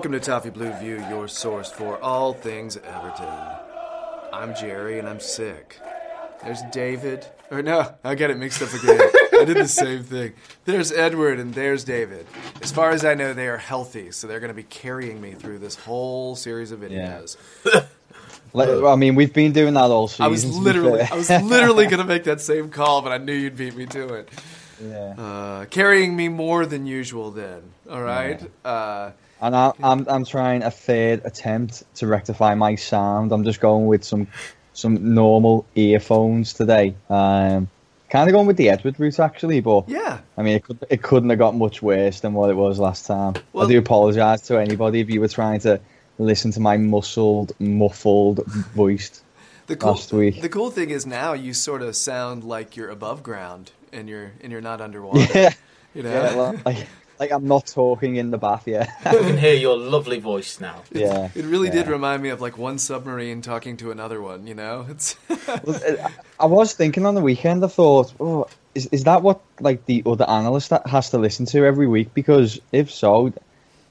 Welcome to Toffee Blue View, your source for all things Everton. I'm Jerry and I'm sick. There's David. Or no, I get it mixed up again. I did the same thing. There's Edward and there's David. As far as I know, they are healthy, so they're going to be carrying me through this whole series of videos. Like, I mean, we've been doing that all season. I was literally. I was literally going to make that same call, but I knew you'd beat me to it. yeah. Uh, carrying me more than usual, then. All right. Uh, And I, I'm I'm trying a third attempt to rectify my sound. I'm just going with some some normal earphones today. Um, kind of going with the Edward route actually, but yeah. I mean, it could it couldn't have got much worse than what it was last time. Well- I do apologise to anybody if you were trying to listen to my muscled, muffled voice. The cool, last week. the cool thing is now you sort of sound like you're above ground and you're and you're not underwater. Yeah, You know? yeah, well, like like I'm not talking in the bath yet. I can hear your lovely voice now. yeah, It really did remind me of like one submarine talking to another one. You know, it's I was thinking on the weekend. I thought, oh, is is that what like the other analyst that has to listen to every week? Because if so,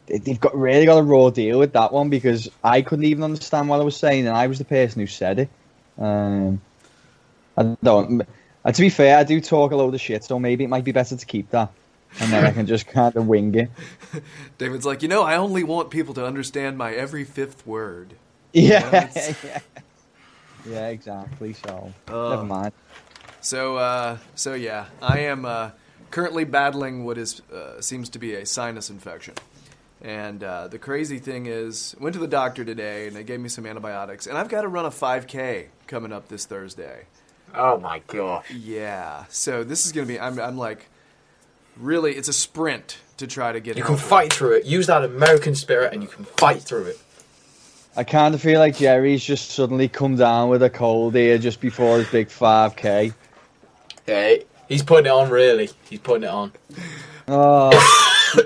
they- they've got really got a raw deal with that one. Because I couldn't even understand what I was saying, and I was the person who said it. Um, I don't. And to be fair, I do talk a load of shit, so maybe it might be better to keep that, and then I can just kind of wing it. David's like, you know, I only want people to understand my every fifth word. Yeah, it's- yeah, yeah, exactly. So Oh. never mind. So, uh, so yeah, I am uh, currently battling what is uh, seems to be a sinus infection. And uh, the crazy thing is, went to the doctor today, and they gave me some antibiotics, and I've got to run a 5K coming up this Thursday. Oh my gosh. Yeah, so this is gonna be. I'm, I'm like, really, it's a sprint to try to get. You it can over. fight through it. Use that American spirit and you can fight through it. I kind of feel like Jerry's just suddenly come down with a cold here just before his big 5k. Yeah, he's putting it on, really. He's putting it on. Oh,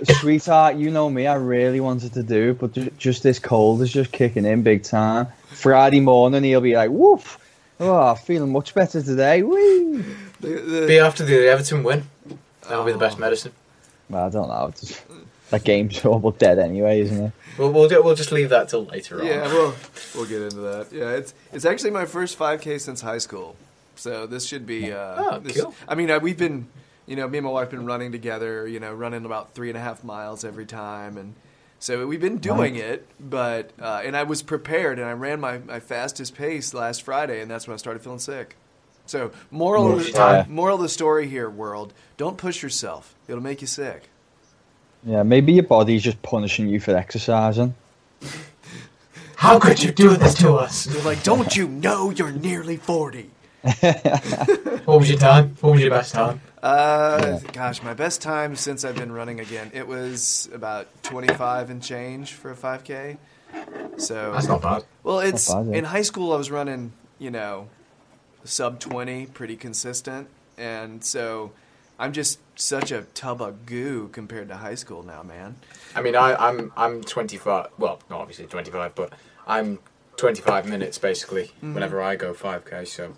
sweetheart, you know me. I really wanted to do it, but just this cold is just kicking in big time. Friday morning, he'll be like, woof. Oh, feeling much better today. Whee! The- the- Be after the Everton win. That'll be the best medicine. Well, I don't know. It's just, that game's almost dead anyway, isn't it? We'll, we'll, do, we'll just leave that till later on. yeah, we'll we'll get into that. Yeah, it's it's actually my first 5K since high school, so this should be. Uh, Oh, this- cool. I mean, uh, we've been, you know, me and my wife been running together. You know, running about three and a half miles every time, and so we've been doing it. But uh, and I was prepared, and I ran my, my fastest pace last Friday, and that's when I started feeling sick. So moral of the, Yeah. moral of the story here, world: don't push yourself; it'll make you sick. Yeah, maybe your body's just punishing you for exercising. How could you do this to us? You're like, don't you know you're nearly forty? What was your time? What was your best time? Uh, gosh, my best time since I've been running again, it was about 25 and change for a 5K. So That's not bad. Well, it's bad, yeah. in high school I was running, you know, sub 20, pretty consistent, and so I'm just such a tub of goo compared to high school now, man. I mean, I, I'm I'm 25. Well, not obviously 25, but I'm 25 minutes basically Mm-hmm. whenever I go 5k. So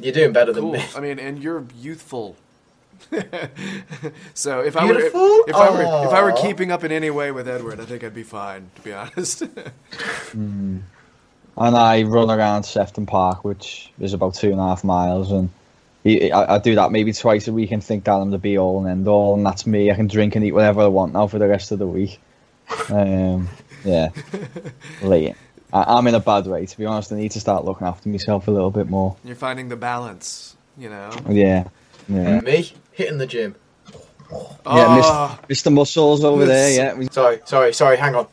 you're doing better than Cool. me. I mean, and you're youthful. so if I were if, if I were if I were keeping up in any way with Edward, I think I'd be fine, to be honest. And I run around Sefton Park, which is about two and a half miles, and I, I do that maybe twice a week and think that I'm the be all and end all, and that's me. I can drink and eat whatever I want now for the rest of the week. Um, yeah, late. I, I'm in a bad way, to be honest. I need to start looking after myself a little bit more. You're finding the balance, you know. Yeah, yeah. Me hitting the gym. Yeah, Oh, Mr. Mr. Muscles over there. Yeah, Sorry, sorry, sorry. Hang on.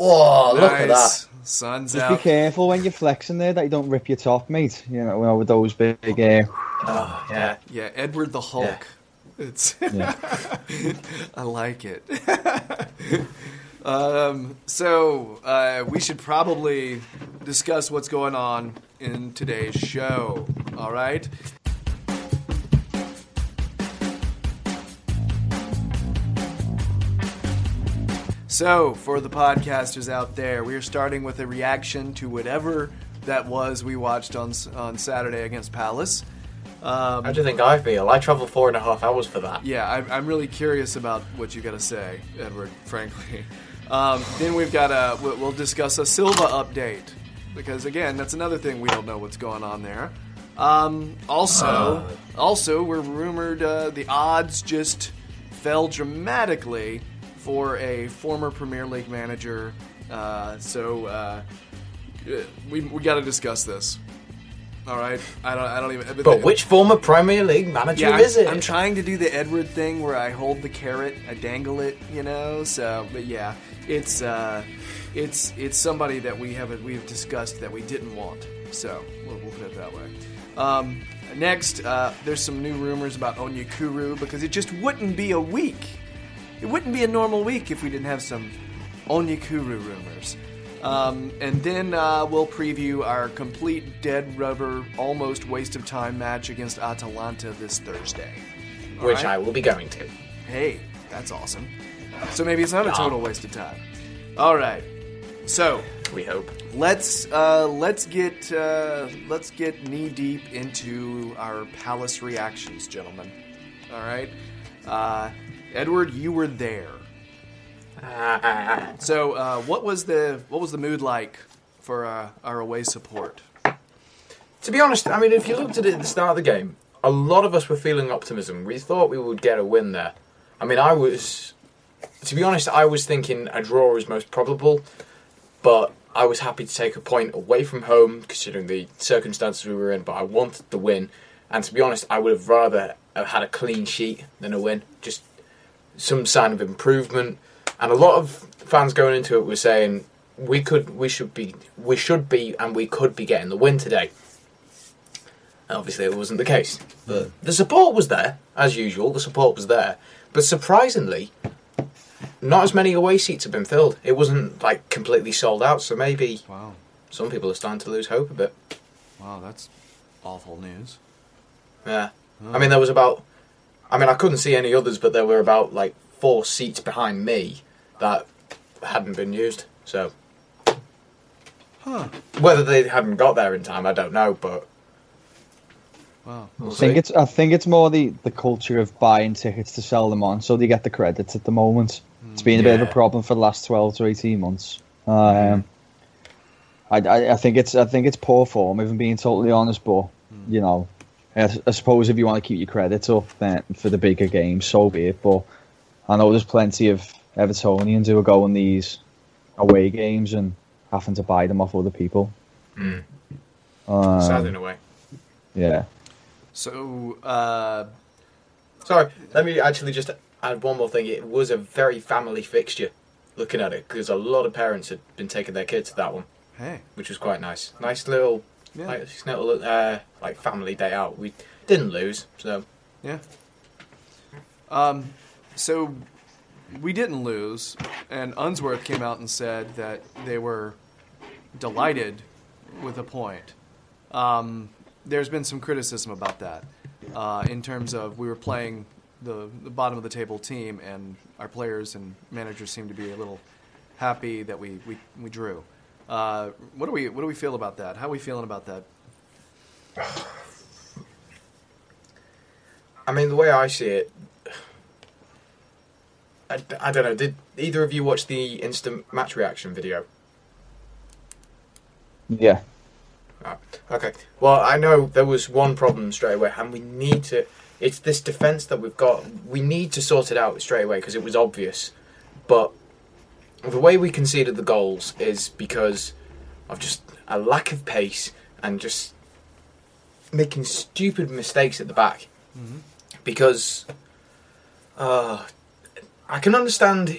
Oh, look at that. Nice. Sun's just be careful when you're flexing there that you don't rip your top, mate. You know, with those big. Uh, Oh, yeah. Yeah, Edward the Hulk. It's yeah. I like it. um, so uh, we should probably discuss what's going on in today's show. All right. So, for the podcasters out there, we are starting with a reaction to whatever that was we watched on on Saturday against Palace. Um, How do you think I feel? I travel four and a half hours for that. yeah, I, I'm really curious about what you got to say, Edward. Frankly, um, then we've got a we'll discuss a Silva update because again, that's another thing we don't know what's going on there. Um, also, also we're rumored uh, the odds just fell dramatically for a former Premier League manager. Uh, so uh, we we got to discuss this. All right, I don't I don't even. But which former Premier League manager yeah, is it? I'm trying to do the Edward thing where I hold the carrot, I dangle it, you know. So, but yeah, it's uh, it's it's somebody that we haven't we've discussed that we didn't want. So we'll, we'll put it that way. Um, next, uh, there's some new rumors about Onyekuru because it just wouldn't be a week. It wouldn't be a normal week if we didn't have some Onyekuru rumors. Um, and then uh, we'll preview our complete dead rubber, almost waste of time match against Atalanta this Thursday. All Which right? I will be going to. Hey, that's awesome. So maybe it's not a total waste of time. All right. So We hope. let's uh, let's get uh, let's get knee deep into our palace reactions, gentlemen. All right. Uh, Edward, you were there. So uh, what was the what was the mood like for uh, our away support? To be honest, I mean, if you looked at it at the start of the game, a lot of us were feeling optimism. We thought we would get a win there. I mean, I was, to be honest, I was thinking a draw is most probable, but I was happy to take a point away from home, considering the circumstances we were in. But I wanted the win, and to be honest, I would have rather have had a clean sheet than a win. Just some sign of improvement, and a lot of fans going into it were saying we could, we should be, we should be, and we could be getting the win today. Obviously, it wasn't the case. But the support was there, as usual. The support was there, but surprisingly, not as many away seats have been filled. It wasn't like completely sold out. So maybe Wow, some people are starting to lose hope a bit. wow, that's awful news. Yeah, I mean, there was about. I mean, I couldn't see any others, but there were about like four seats behind me that hadn't been used. So, Huh? whether they hadn't got there in time, I don't know. But Wow. we'll I think see. it's I think it's more the, the culture of buying tickets to sell them on, so they get the credits at the moment. It's been a bit of Yeah. a problem for the last twelve to eighteen months. Um, I, I I think it's I think it's poor form, if I'm being totally honest. But you know, I, I suppose if you want to keep your credits up, then for the bigger games, so be it. But I know there's plenty of Evertonians who are going these away games and having to buy them off other people. Mm. Um, sad in a way. yeah. So, uh, Sorry, let me actually just add one more thing. It was a very family fixture, looking at it, because a lot of parents had been taking their kids to that one, hey, which was quite nice. Nice little, Yeah. nice little uh, like family day out. We didn't lose, so yeah. Um, so we didn't lose, and Unsworth came out and said that they were delighted with a point. Um, there's been some criticism about that uh, in terms of we were playing the, the bottom of the table team, and our players and managers seemed to be a little happy that we, we, we drew. Uh, what do we what do we feel about that? How are we feeling about that? I mean, the way I see it, I, I don't know. Did either of you watch the instant match reaction video? Yeah. Ah, okay. Well, I know there was one problem straight away, and we need to. It's this defense that we've got. We need to sort it out straight away because it was obvious. But the way we conceded the goals is because of just a lack of pace and just making stupid mistakes at the back. Because uh, I can understand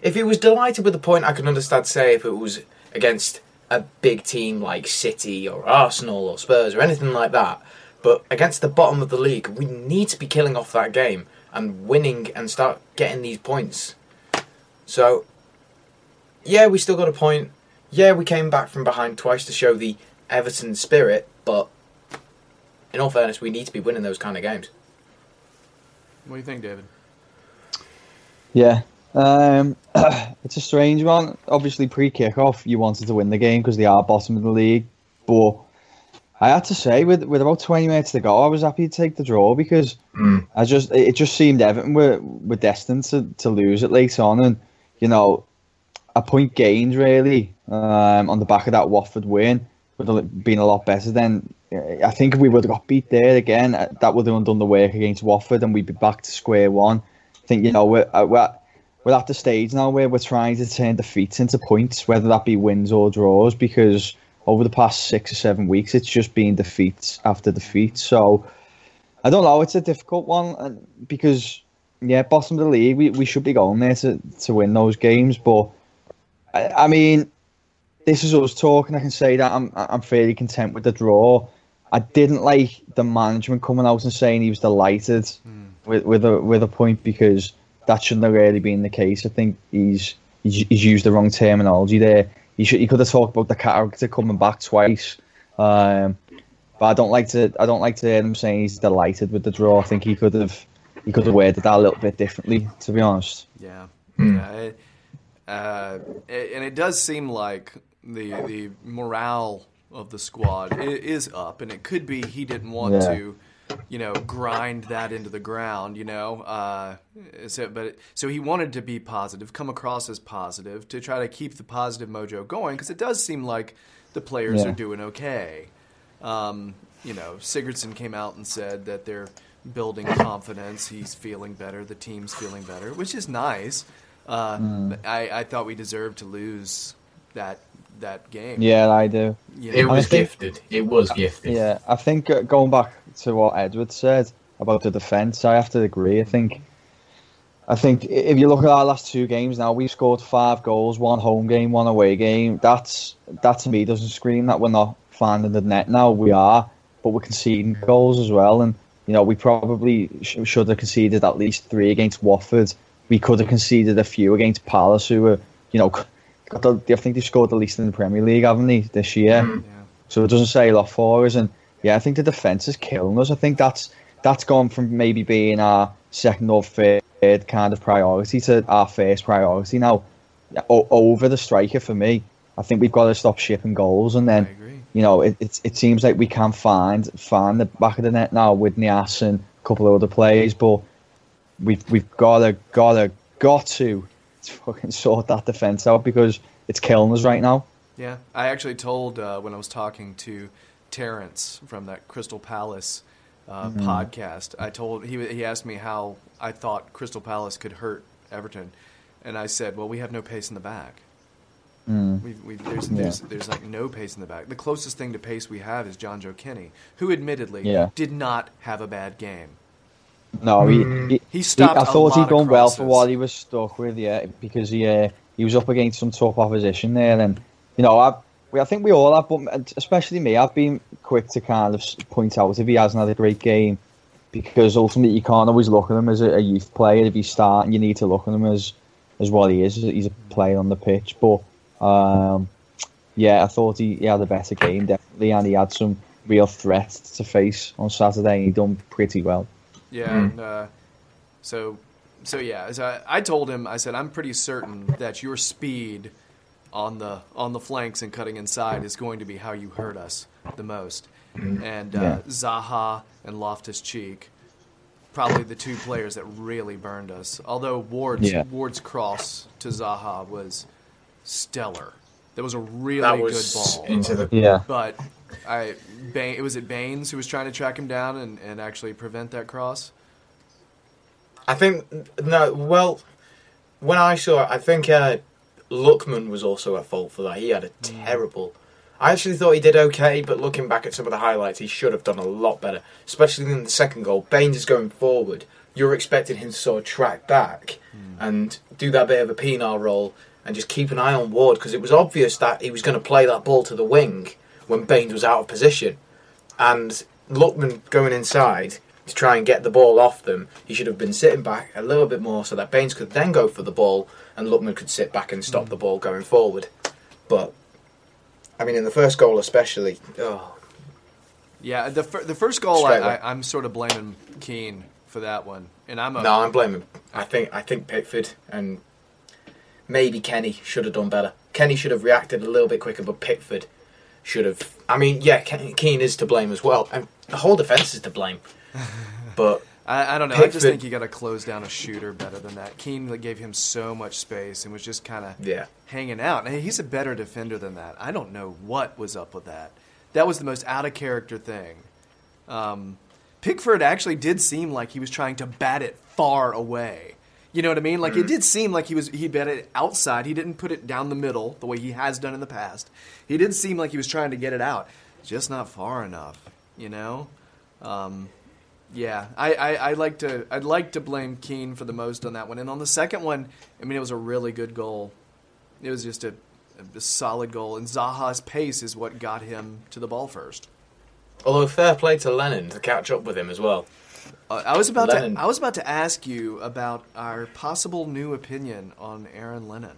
if he was delighted with the point. I can understand, say, if it was against a big team like City or Arsenal or Spurs or anything like that. But against the bottom of the league, we need to be killing off that game and winning and start getting these points. So, yeah, we still got a point. Yeah, we came back from behind twice to show the Everton spirit, but in all fairness, we need to be winning those kind of games. What do you think, David? Yeah, Um, it's a strange one. Obviously, pre kickoff, you wanted to win the game because they are bottom of the league. But I had to say, with with about twenty minutes to go, I was happy to take the draw because Mm. I just it just seemed Everton were were destined to, to lose it late on, and you know, a point gained really um, on the back of that Watford win would have been a lot better. Then I think if we would have got beat there again, uh, that would have undone the work against Watford, and we'd be back to square one. I think you know we're uh, we're, we're at the stage now where we're trying to turn defeats into points, whether that be wins or draws, because over the past six or seven weeks, it's just been defeats after defeat. So I don't know. It's a difficult one uh, because yeah, bottom of the league, we, we should be going there to, to win those games. But I, I mean, this is us talking. I can say that I'm I'm fairly content with the draw. I didn't like the management coming out and saying he was delighted with with a with a point because that shouldn't have really been the case. I think he's he's, he's used the wrong terminology there. He should he could have talked about the character coming back twice. Um, but I don't like to I don't like to hear him saying he's delighted with the draw. I think he could have he could have worded that a little bit differently, to be honest. Yeah, Hmm. yeah, it, uh, and it does seem like the the morale of the squad is up, and it could be he didn't want Yeah. to, you know, grind that into the ground, you know. Uh, so, but so he wanted to be positive, come across as positive, to try to keep the positive mojo going, because it does seem like the players Yeah. are doing okay. Um, you know, Sigurdsson came out and said that they're building confidence. He's feeling better. The team's feeling better, which is nice. Uh, Hmm. I, I thought we deserved to lose that that game. Yeah, I do. You It was think- gifted. It was gifted. Yeah, I think uh, going back to what Edward said about the defence, I have to agree. I think, I think if you look at our last two games now, we've scored five goals, one home game, one away game. That's that to me doesn't scream that we're not finding the net. Now we are, but we're conceding goals as well, and you know we probably sh- should have conceded at least three against Watford. We could have conceded a few against Palace, who were, you know, got the, I think they've scored the least in the Premier League, haven't they, this year? Mm. Yeah. So it doesn't say a lot for us. And yeah, I think the defence is killing us. I think that's that's gone from maybe being our second or third kind of priority to our first priority now. O- over the striker for me, I think we've got to stop shipping goals. And then you know it, it it seems like we can find find the back of the net now with Niasse and a couple of other players, but we've we've got to got to got to fucking sort that defence out because it's killing us right now. Yeah, I actually told uh, when I was talking to Terrence from that Crystal Palace uh, Mm-hmm. podcast. I told he he asked me how I thought Crystal Palace could hurt Everton, and I said, "Well, we have no pace in the back. We, we, there's, Mm. Yeah. there's there's like no pace in the back. The closest thing to pace we have is Jonjoe Kenny, who admittedly Yeah. did not have a bad game. No, he, he, He stopped I a thought lot he'd done well for crosses. what he was stuck with, yeah, because he uh, he was up against some tough opposition there, and you know, I we, I think we all have, but especially me, I've been quick to kind of point out if he hasn't had a great game, because ultimately you can't always look at him as a, a youth player. If he's starting, you need to look at him as as what he is. He's a player on the pitch, but um, yeah, I thought he, he had a better game definitely, and he had some real threats to face on Saturday, and he done pretty well. Yeah, and, uh, so so yeah, so I, I told him I said I'm pretty certain that your speed on the on the flanks and cutting inside is going to be how you hurt us the most. And uh, Yeah. Zaha and Loftus Cheek, probably the two players that really burned us. Although Ward's Yeah. Ward's cross to Zaha was stellar. That was a really That good ball. into the. Yeah. But I, Bain, it was it Baines who was trying to track him down and, and actually prevent that cross. I think no. Well, when I saw it, I think uh, Lookman was also at fault for that. He had a terrible. I actually thought he did okay, but looking back at some of the highlights, he should have done a lot better. Especially in the second goal, Baines is going forward. You're expecting him to sort of track back and do that bit of a penal roll and just keep an eye on Ward because it was obvious that he was going to play that ball to the wing when Baines was out of position and Lookman going inside to try and get the ball off them, he should have been sitting back a little bit more so that Baines could then go for the ball and Lookman could sit back and stop the ball going forward. But I mean, in the first goal especially, oh, Yeah, the fir- the first goal, I, I, I'm sort of blaming Keane for that one, and I'm a no, I'm blaming. I think I think Pickford and maybe Kenny should have done better. Kenny should have reacted a little bit quicker, but Pickford should have. I mean, yeah, Ke- Keane is to blame as well, and the whole defense is to blame. But I, I don't know. I just think you got to close down a shooter better than that. Keane like, gave him so much space and was just kind of Yeah. hanging out. And he's a better defender than that. I don't know what was up with that. That was the most out of character thing. Um, Pickford actually did seem like he was trying to bat it far away. You know what I mean? Like it did seem like he was he bet it outside. He didn't put it down the middle the way he has done in the past. He did seem like he was trying to get it out, just not far enough. You know? Um, yeah, I, I, I like to I'd like to blame Keane for the most on that one. And on the second one, I mean it was a really good goal. It was just a, a solid goal, and Zaha's pace is what got him to the ball first. although fair play to Lennon to catch up with him as well. Uh, I was about Lennon. to I was about to ask you about our possible new opinion on Aaron Lennon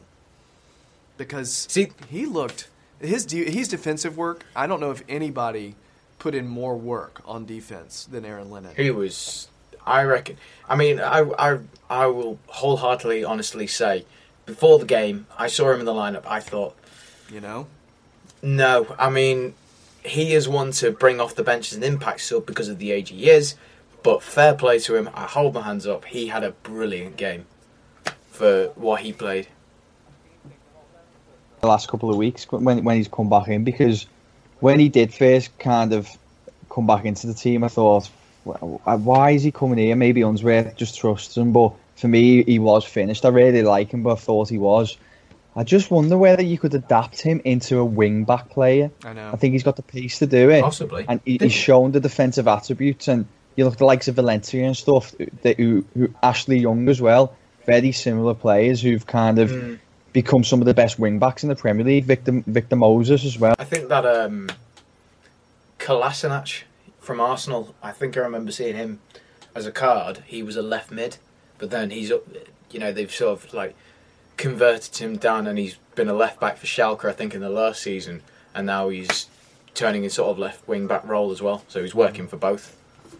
because See- he looked his de- his defensive work. I don't know if anybody put in more work on defense than Aaron Lennon. He was, I reckon. I mean, I, I, I will wholeheartedly, honestly say, before the game, I saw him in the lineup. I thought, You know, no. I mean, he is one to bring off the bench as an impact sub because of the age he is. But fair play to him. I hold my hands up. He had a brilliant game for what he played. the last couple of weeks when when he's come back in because when he did first kind of come back into the team, I thought, well, why is he coming here? Maybe Unsworth just trusts him, but for me, he was finished. I really like him, but I thought he was. I just wonder whether you could adapt him into a wing back player. I know. I think he's got the pace to do it. Possibly. And he, he's shown the defensive attributes. And you look at the likes of Valencia and stuff, that, who, who Ashley Young as well, very similar players who've kind of Mm. become some of the best wing backs in the Premier League. Victor, Victor Moses as well. I think that um, Kolasinac from Arsenal. I think I remember seeing him as a card. He was a left mid, but then he's up. You know, they've sort of like converted him down, and he's been a left back for Schalke. I think in the last season, and now he's turning his sort of left wing back role as well. So he's working for both.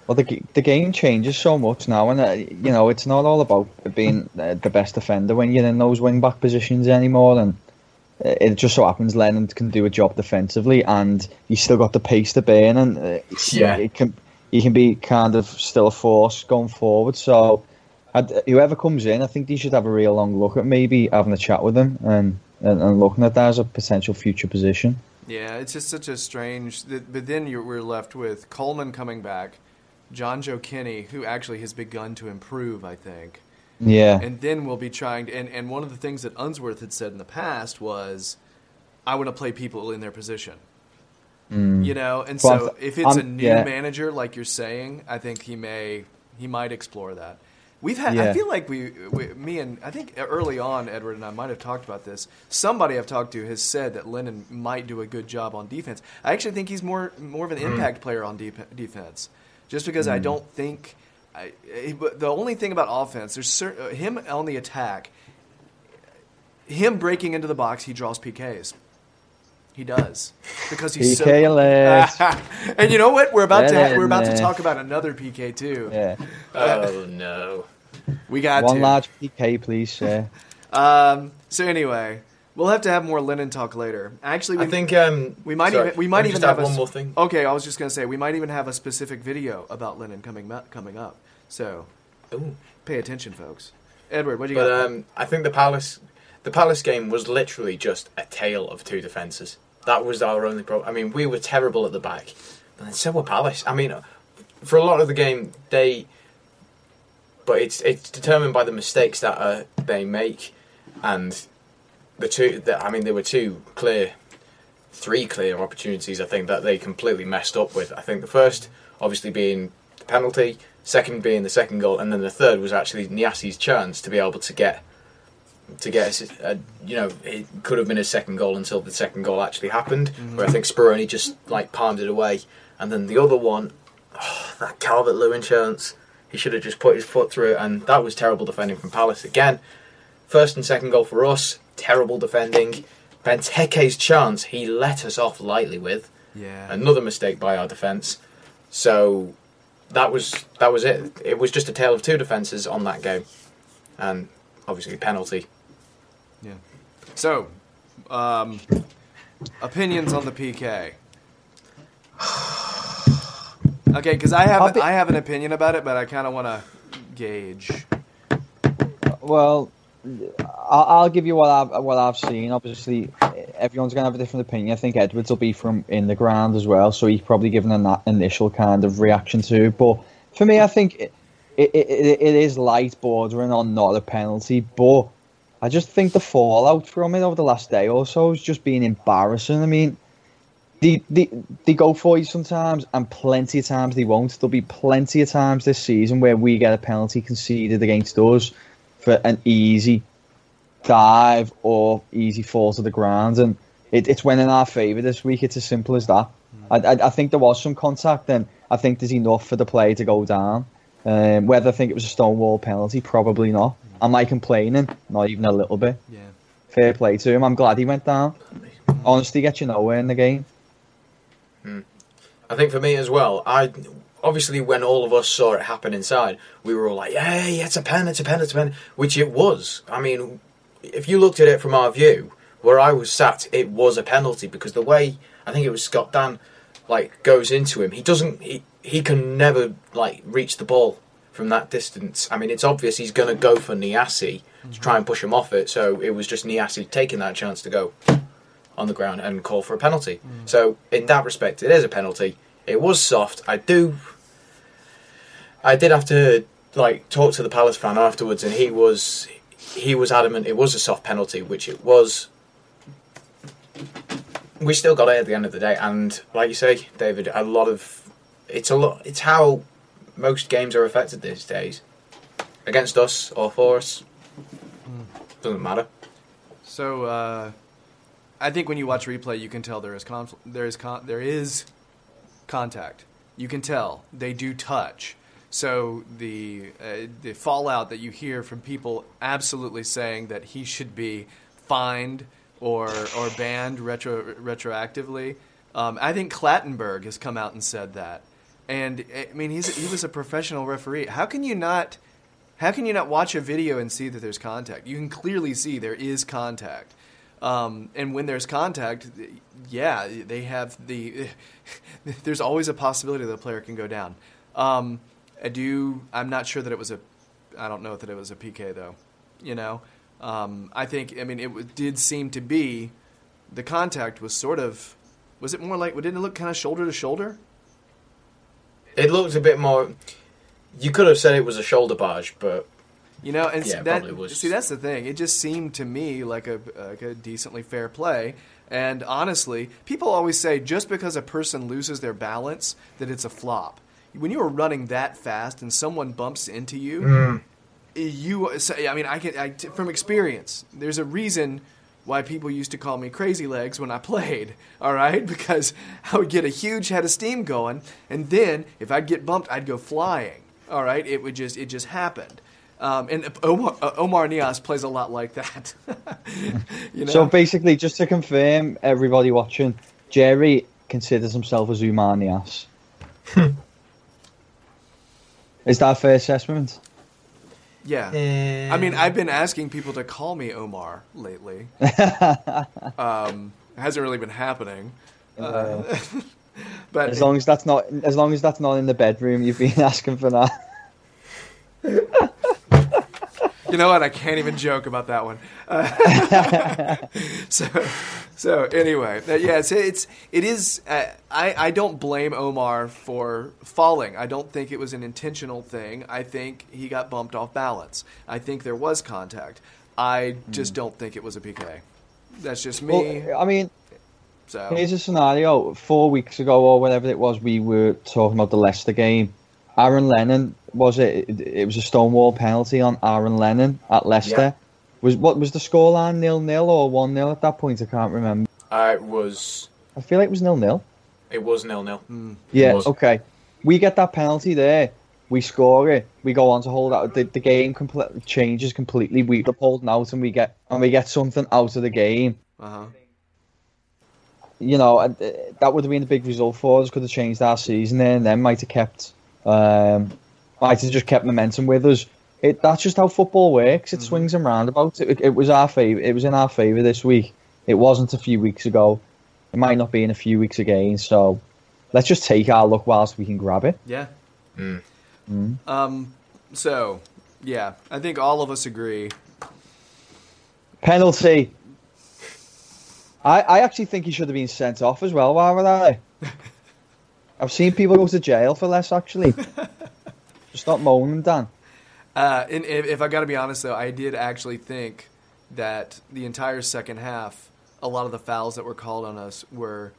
Well, the, the game changes so much now, and uh, you know it's not all about being uh, the best defender when you're in those wing back positions anymore. And uh, it just so happens Lennon can do a job defensively, and he's still got the pace to burn, and uh, Yeah. it can he can be kind of still a force going forward. So I'd, whoever comes in, I think they should have a real long look at maybe having a chat with him and and, and looking at that as a potential future position. Yeah, it's just such a strange. But then you're, we're left with Coleman coming back, Jonjoe Kenny, who actually has begun to improve, I think. Yeah, And then we'll be trying to. And, and one of the things that Unsworth had said in the past was, I want to play people in their position. Mm. You know, and Well, so if it's a I'm- new yeah. manager, like you're saying, I think he may he might explore that. We've had. I feel like we, we, me and I think early on, Edward and I might have talked about this. Somebody I've talked to has said that Lennon might do a good job on defense. I actually think he's more more of an mm. impact player on dep defense, just because I don't think. I, he- but the only thing about offense, there's cer- uh, him on the attack. Him breaking into the box, he draws PKs. He does because he's so. PK alert. and you know what? We're about to Lennon, we're about to uh, talk about another PK too. yeah. Oh no! We got One to. large PK, please, sir. Um, so anyway, we'll have to have more Lennon talk later. Actually, we I think um, we might sorry, even we might even have a one s- more thing. Okay, I was just gonna say we might even have a specific video about Lennon coming coming up. So Ooh. pay attention, folks. Edward, what do you But got? um, I think the Palace, the Palace game was literally just a tale of two defenses. That was our only problem. I mean, we were terrible at the back, but then so were Palace. I mean, for a lot of the game, they. But it's it's determined by the mistakes that uh, they make, and the two. The, I mean, there were two clear, three clear opportunities. I think that they completely messed up with. I think the first, obviously, being the penalty, second being the second goal, and then the third was actually Niasse's chance to be able to get to get a, a- you know it could have been his second goal until the second goal actually happened mm-hmm. where I think Speroni just like palmed it away and then the other one oh, that Calvert Lewin chance he should have just put his foot through it and that was terrible defending from Palace again first and second goal for us terrible defending. Benteke's chance he let us off lightly with. Yeah, another mistake by our defence. So that was that was it. It was just a tale of two defences on that game. And obviously penalty. Yeah. So, um, opinions on the PK. Okay, because I have be- I have an opinion about it, but I kind of want to gauge. Well, I'll, I'll give you what I've what I've seen. Obviously, everyone's going to have a different opinion. I think Edwards will be from in the ground as well, so he's probably given a na- initial kind of reaction to. it. But for me, I think it, it, it, it is light bordering on not a penalty. But I just think the fallout from it over the last day or so has just been embarrassing. I mean, they, they, they go for you sometimes, and plenty of times they won't. There'll be plenty of times this season where we get a penalty conceded against us for an easy dive or easy fall to the ground, and it, it's went in our favour this week. It's as simple as that. I, I, I think there was some contact, and I think there's enough for the play to go down. Um, whether I think it was a stonewall penalty, probably not. Am I complaining? Not even a little bit. Yeah. Fair play to him. I'm glad he went down. Honestly, get you nowhere in the game. I think for me as well, I obviously when all of us saw it happen inside, we were all like, "Hey, it's a pen, it's a pen, it's a pen," which it was. I mean, if you looked at it from our view, where I was sat, it was a penalty because the way I think it was Scott Dann like goes into him, he doesn't, he he can never like reach the ball from that distance. I mean, it's obvious he's going to go for Niasse to try and push him off it. So it was just Niasse taking that chance to go on the ground and call for a penalty. Mm. So in that respect, it is a penalty. It was soft. I do. I did have to like talk to the Palace fan afterwards, and he was he was adamant it was a soft penalty, which it was. We still got it at the end of the day, and like you say, David, a lot of it's a lot. It's how most games are affected these days, against us or for us. Doesn't matter. So uh, I think when you watch replay, you can tell there is conf- there is con- there is contact. You can tell they do touch. So the uh, the fallout that you hear from people absolutely saying that he should be fined or or banned retro retroactively. Um, I think Clattenburg has come out and said that. And I mean, he's he was a professional referee. How can you not? How can you not watch a video and see that there's contact? You can clearly see there is contact. Um, and when there's contact, yeah, they have the. there's always a possibility that the player can go down. Um, I do. I'm not sure that it was a. I don't know that it was a PK though. You know, um, I think. I mean, it w- did seem to be. The contact was sort of. Was it more like? Didn't it look kind of shoulder to shoulder? It looked a bit more. You could have said it was a shoulder barge, but You know, and Yeah, that, see that's the thing. It just seemed to me like a like a decently fair play. And honestly, people always say just because a person loses their balance that it's a flop. When you are running that fast and someone bumps into you, you say, I mean, I can I, t- from experience. There's a reason why people used to call me crazy legs when I played. All right, because I would get a huge head of steam going, and then if I'd get bumped, I'd go flying. All right, it would just it just happened. Um, and Omar, uh, Omar Niasse plays a lot like that. you know, So basically, just to confirm, everybody watching, Jerry considers himself as Omar Niasse. Is that a fair assessment? yeah. I mean, I've been asking people to call me Omar lately. um, it hasn't really been happening. Uh, but As long as that's not, as long as that's not in the bedroom, you've been asking for that. You know what? I can't even joke about that one. Uh, so, so anyway, yeah, it's it's it is. Uh, I I don't blame Omar for falling. I don't think it was an intentional thing. I think he got bumped off balance. I think there was contact. I just don't think it was a PK. That's just me. Well, I mean, so Here's a scenario. Four weeks ago, or whatever it was, we were talking about the Leicester game. Aaron Lennon was it? It, it was a stonewall penalty on Aaron Lennon at Leicester. Yeah. Was what was the scoreline nil nil or one 0 at that point? I can't remember. uh, it was I feel like it was nil nil. it was nil nil. Yeah. Okay. We get that penalty there. We score it. We go on to hold out. The, the game completely changes completely. We end up holding out, and we get and we get something out of the game. uh-huh. you know, and, uh, that would have been a big result for us. Could have changed our season there, and then might have kept, um, might have just kept momentum with us. it, that's just how football works. It swings and roundabouts. It, it was our favor. It was in our favor this week. It wasn't a few weeks ago. It might not be in a few weeks again. So let's just take our luck whilst we can grab it. Yeah. Mm. Um. So, yeah, I think all of us agree. Penalty. I, I actually think he should have been sent off as well. Why would I? I've seen people go to jail for less. Actually, Stop not moaning, Dan. Uh, and if, if I got to be honest, though, I did actually think that the entire second half, a lot of the fouls that were called on us were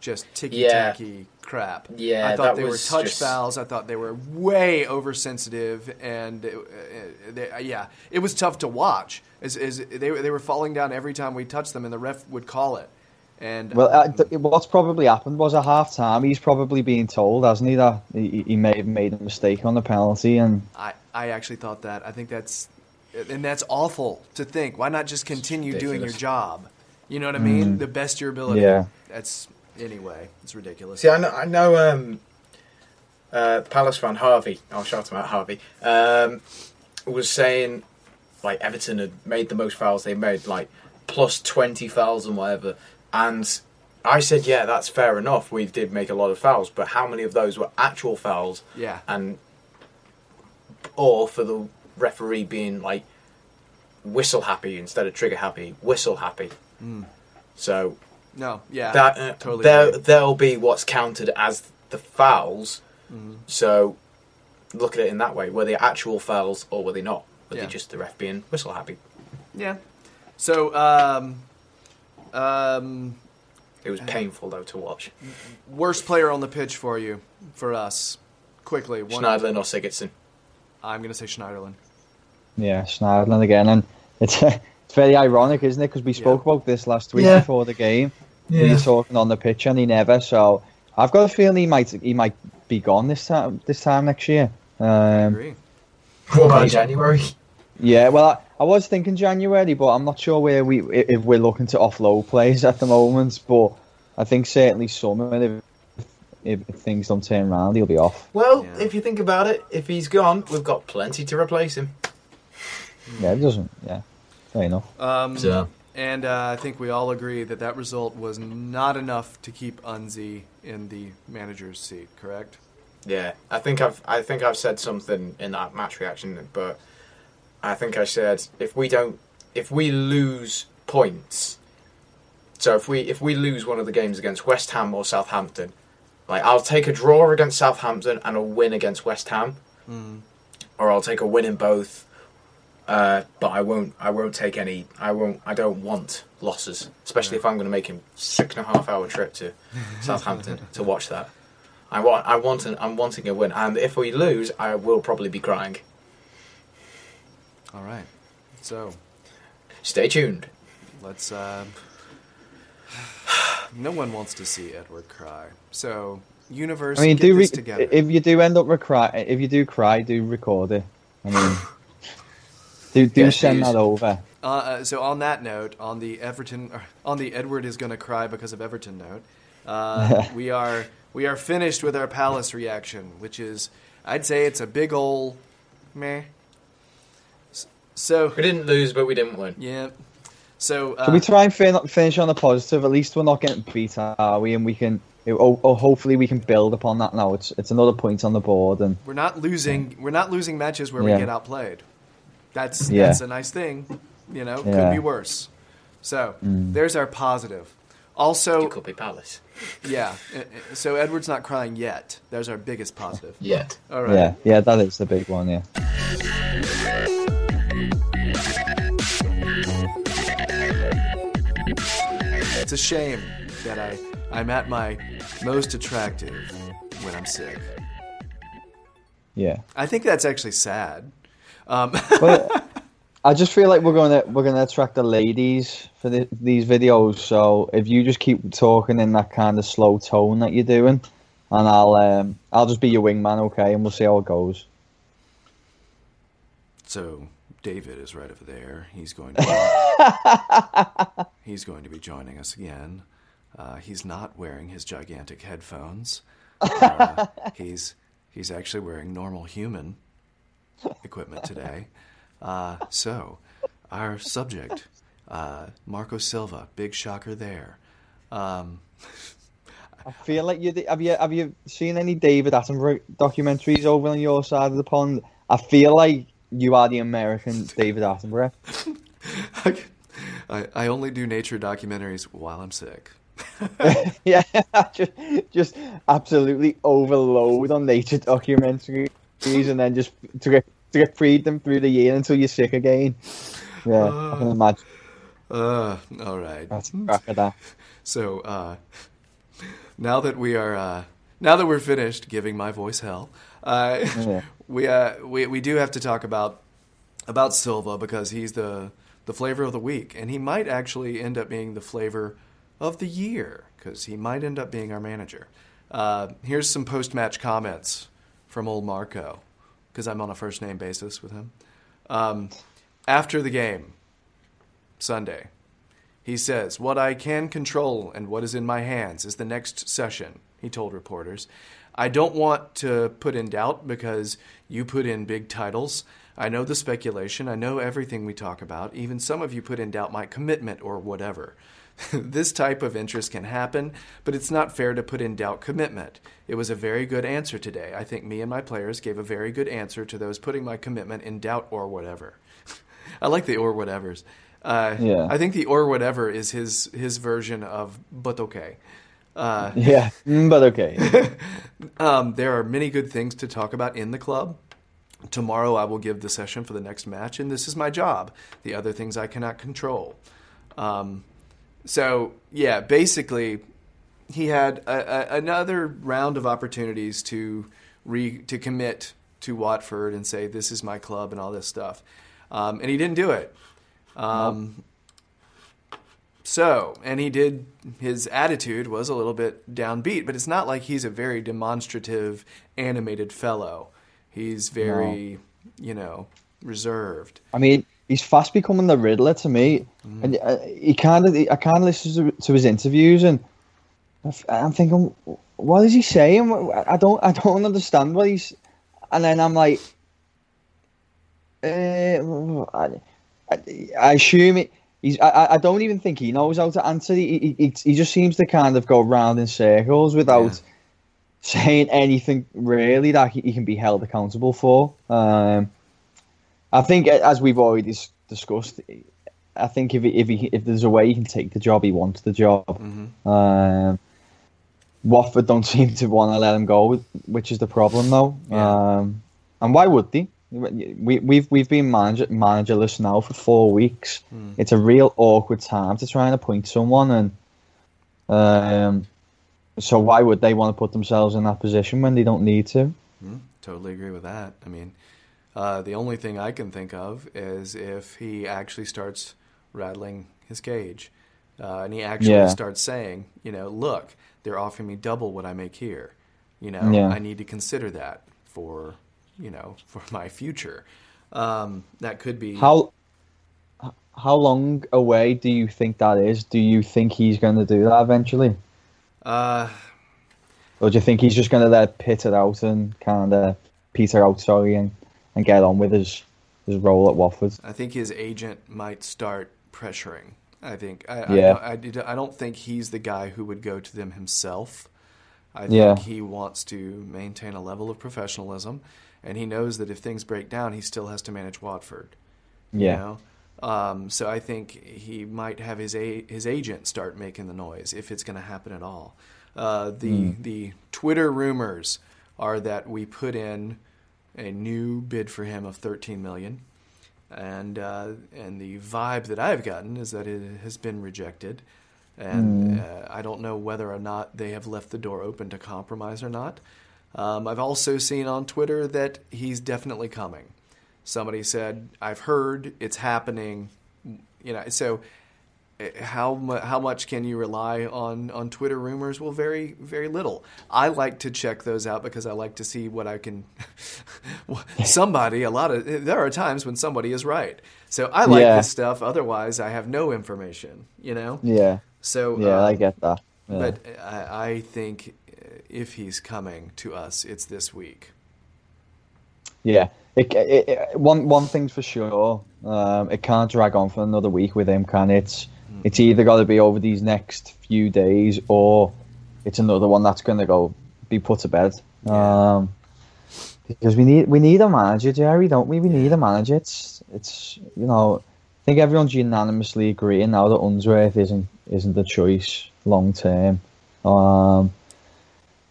just ticky tacky crap. Yeah, I thought that they were touch just- fouls. I thought they were way oversensitive, and uh, uh, they, uh, yeah, it was tough to watch. As, as they they were falling down every time we touched them, and the ref would call it. And Well, uh, th- what's probably happened was at half time, he's probably been told, hasn't he, that he, he may have made a mistake on the penalty. And I, I actually thought that. I think that's, and that's awful to think. Why not just continue doing your job? You know what I mean? The best of your ability. Yeah. That's anyway. It's ridiculous. See, I know, I know um, uh, Palace fan Harvey, I'll shout him out, Harvey, um, was saying like Everton had made the most fouls they made, like plus 20 fouls whatever. And I said, yeah, that's fair enough. We did make a lot of fouls, but how many of those were actual fouls? Yeah. And or for the referee being like whistle happy instead of trigger happy, whistle happy. So No. Yeah. that uh, totally. there agree. there'll be what's counted as the fouls. Mm-hmm. So look at it in that way: were they actual fouls or were they not? Were Yeah. they just the ref being whistle happy? Yeah. So, um, um, It was painful though to watch. worst player on the pitch for you, for us, quickly. One. Schneiderlin or Sigurdsson? I'm gonna say Schneiderlin. yeah, Schneiderlin again. And it's, it's very ironic, isn't it? Because we spoke Yeah. about this last week Yeah. before the game. We were talking on the pitch and he never. So I've got a feeling he might he might be gone this time this time next year. I Um, agree. What about January? Yeah, well, I, I was thinking January, but I'm not sure where we if we're looking to offload players at the moment. But I think certainly summer, if, if, if things don't turn around, he'll be off. Well, Yeah. if you think about it, if he's gone, we've got plenty to replace him. Yeah, it doesn't. Yeah, fair enough. Um, So- And uh, I think we all agree that that result was not enough to keep Unzi in the manager's seat. Correct? Yeah, I think I've I think I've said something in that match reaction, but I think I said if we don't if we lose points, so if we if we lose one of the games against West Ham or Southampton, like I'll take a draw against Southampton and a win against West Ham, or I'll take a win in both. Uh, but I won't. I won't take any. I won't. I don't want losses, especially if I'm going to make a six and a half hour trip to Southampton to watch that. I want. I want. An, I'm wanting a win, and if we lose, I will probably be crying. All right. So Stay tuned. let's. Uh, no one wants to see Edward cry. So universe, I mean, get do this re- together. if you do end up recry, if you do cry, do record it. I mean, do do Yeah, send please. that over. Uh, uh, so on that note, on the Everton, or on the Edward is going to cry because of Everton note, uh, we are we are finished with our Palace reaction, which is I'd say it's a big ol' meh. S- So We didn't lose, but we didn't win. yeah, so uh, Can we try and fin- finish on a positive? At least we're not getting beat, are we? And we can, oh, oh, hopefully, we can build upon that. Now it's it's another point on the board, and we're not losing we're not losing matches where Yeah. we get outplayed. That's Yeah. that's a nice thing, you know. Could be worse. So Mm. there's our positive. Also, It could be Palace. yeah. uh, uh, So Edward's not crying yet. There's our biggest positive. Yet. All right. yeah, yeah, that is the big one. Yeah. A shame that I I'm at my most attractive when I'm sick. Yeah. I think that's actually sad. Um, But I just feel like we're gonna we're gonna attract the ladies for the, these videos. So if you just keep talking in that kind of slow tone that you're doing, and I'll um I'll just be your wingman, okay, and we'll see how it goes. so David is right over there. He's going to he's going to be joining us again. Uh, he's not wearing his gigantic headphones. Uh, he's he's actually wearing normal human equipment today. Uh, so, our subject, uh, Marco Silva, big shocker there. Um, I feel like you have you have you seen any David Attenborough documentaries over on your side of the pond? I feel like you are the American David Attenborough. I, I only do nature documentaries while I'm sick. yeah, just, just absolutely overload on nature documentaries, and then just to get to get feed them through the year until you're sick again. Yeah, I can imagine. Uh, all right. That's that. So, uh, now that we are, uh, now that we're finished giving my voice hell, uh, Yeah. We, uh, we we do have to talk about about Silva because he's the the flavor of the week, and he might actually end up being the flavor of the year because he might end up being our manager. Uh, here's some post match comments from old Marco because I'm on a first name basis with him. Um, after the game, Sunday, he says, What I can control and what is in my hands is the next session, he told reporters. I don't want to put in doubt because you put in big titles. I know the speculation. I know everything we talk about. Even some of you put in doubt my commitment or whatever. this type of interest can happen, but it's not fair to put in doubt commitment. It was a very good answer today. I think me and my players gave a very good answer to those putting my commitment in doubt or whatever. I like the or whatevers. Uh, Yeah. I think the or whatever is his his version of but okay. Uh, Yeah, mm, but okay. um, there are many good things to talk about in the club. Tomorrow I will give the session for the next match, and this is my job. The other things I cannot control. Um, so yeah, basically, he had a, a, another round of opportunities to re to commit to Watford and say this is my club and all this stuff, um, and he didn't do it. Um, So, and he did, his attitude was a little bit downbeat, but it's not like he's a very demonstrative, animated fellow. He's very, you know, reserved. I mean, he's fast becoming the Riddler to me, and uh, he kind of I kind of listen to, to his interviews, and I'm thinking, what is he saying? I don't I don't understand what he's, and then I'm like, uh, I, I, I assume it. He's, I, I- don't even think he knows how to answer. He, he, he, just seems to kind of go round in circles without Yeah. saying anything really that he, he can be held accountable for. Um, I think, as we've already discussed, I think if he, if he, if there's a way he can take the job, he wants the job. Mm-hmm. Um, Watford don't seem to want to let him go, which is the problem, though. Yeah. Um, and why would they? We, we've we've been manager, managerless now for four weeks. Mm. It's a real awkward time to try and appoint someone, and um, so why would they want to put themselves in that position when they don't need to? Mm, totally agree with that. I mean, uh, the only thing I can think of is if he actually starts rattling his cage, uh, and he actually Yeah. starts saying, you know, look, they're offering me double what I make here. You know, Yeah. I need to consider that for, you know, for my future. Um, that could be How how long away do you think that is? Do you think he's going to do that eventually, Uh, or do you think he's just going to let pit it out and kind of peter out, sorry, and, and get on with his his role at Watford? I think his agent might start pressuring. I think I, Yeah. I, I, I don't think he's the guy who would go to them himself. I think Yeah. he wants to maintain a level of professionalism, and he knows that if things break down, he still has to manage Watford. you Yeah. know? Um, so I think he might have his a- his agent start making the noise if it's going to happen at all. Uh, the the Twitter rumors are that we put in a new bid for him of 13 million, and uh, and the vibe that I've gotten is that it has been rejected, and uh, I don't know whether or not they have left the door open to compromise or not. Um, I've also seen on Twitter that he's definitely coming. Somebody said, "I've heard it's happening," you know. So, uh, how how much can you rely on on Twitter rumors? Well, very very little. I like to check those out because I like to see what I can. somebody, a lot of there are times when somebody is right. So I like Yeah. this stuff. Otherwise, I have no information. You know. Yeah, So yeah, uh, I get that. Yeah. but I, I think if he's coming to us, it's this week. Yeah. It, it, it, one one thing's for sure. Um, it can't drag on for another week with him, can it? It's, it's either got to be over these next few days, or it's another one that's going to go be put to bed. Yeah. Um, because we need we need a manager, Jerry, don't we? We need a manager. It's it's you know, I think everyone's unanimously agreeing now that Unsworth isn't isn't the choice long term. Um,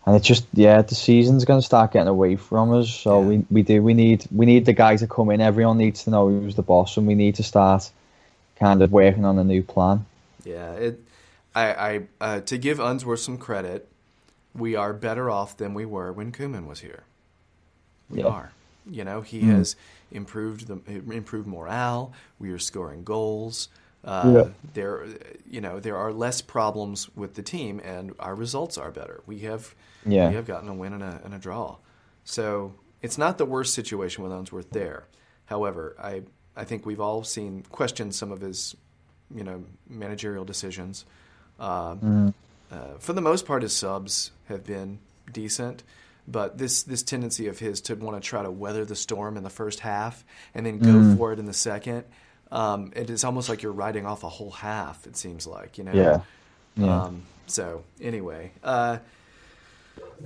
and it's just yeah, the season's going to start getting away from us. So Yeah. we, we do we need we need the guy to come in. Everyone needs to know who's the boss, and we need to start kind of working on a new plan. Yeah, it. I, I uh, to give Unsworth some credit, we are better off than we were when Koeman was here. We Yeah. are. You know, he has improved the improved morale. We are scoring goals. Uh, Yeah. There, you know, there are less problems with the team, and our results are better. We have, Yeah. we have gotten a win and a, and a draw. So it's not the worst situation with Unsworth there. However, I I think we've all seen questioned some of his, you know, managerial decisions. Uh, uh, for the most part, his subs have been decent, but this this tendency of his to want to try to weather the storm in the first half and then go for it in the second, um, it is almost like you're writing off a whole half. It seems like you know. Yeah. Yeah. Um, so anyway, uh,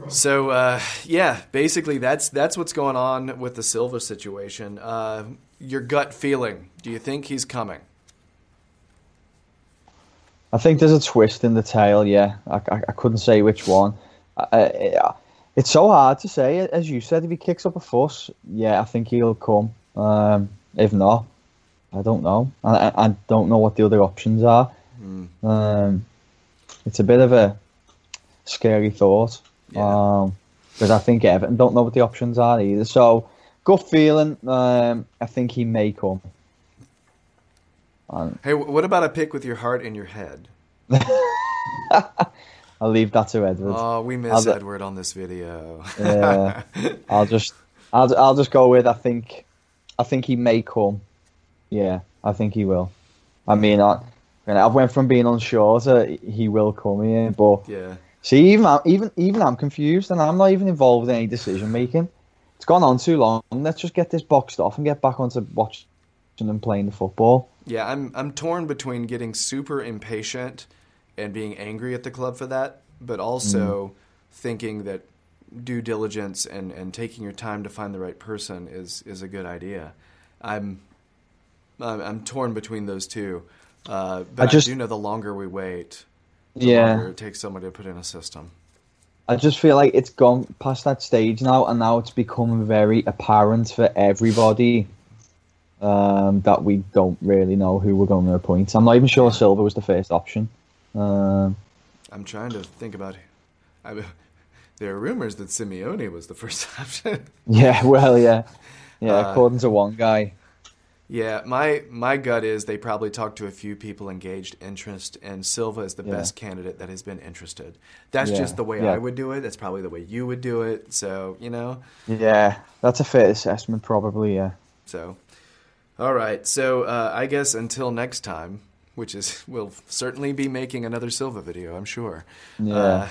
so uh, yeah, basically that's that's what's going on with the Silva situation. Uh, your gut feeling? Do you think he's coming? I think there's a twist in the tail. Yeah, I, I, I couldn't say which one. I, it's so hard to say. As you said, if he kicks up a fuss, yeah, I think he'll come. Um, if not, I don't know. I, I, don't know what the other options are. Um, it's a bit of a scary thought. Yeah. Um, because I think Everton don't know what the options are either. So, gut feeling, um, I think he may come. Um, Hey, what about a pick with your heart in your head? I'll leave that to Edward. Oh, we miss I'll Edward on this video. Yeah, I'll just, I'll, I'll just go with. I think, I think he may come. Yeah, I think he will. I mean, I, I went from being unsure to he will come here, but yeah. see, even I'm, even even I'm confused, and I'm not even involved in any decision making. It's gone on too long. Let's just get this boxed off and get back onto watching and playing the football. Yeah, I'm I'm torn between getting super impatient and being angry at the club for that, but also mm. thinking that due diligence and, and taking your time to find the right person is, is a good idea. I'm I'm, I'm torn between those two, uh, but I, I just- do know the longer we wait, the Yeah. longer it takes someone to put in a system. I just feel like it's gone past that stage now, and now it's become very apparent for everybody um, that we don't really know who we're going to appoint. I'm not even sure Silva was the first option. Um, I'm trying to think about. I, there are rumors that Simeone was the first option. yeah, well, yeah, yeah. Uh, according to one guy, Yeah, my my gut is they probably talked to a few people engaged interest, and Silva is the Yeah. best candidate that has been interested. That's Yeah, just the way yeah. I would do it. That's probably the way you would do it. So you know, yeah, that's a fair assessment, probably. Yeah, so all right. So uh, I guess until next time, which is we'll certainly be making another Silva video, I'm sure. Yeah. Uh,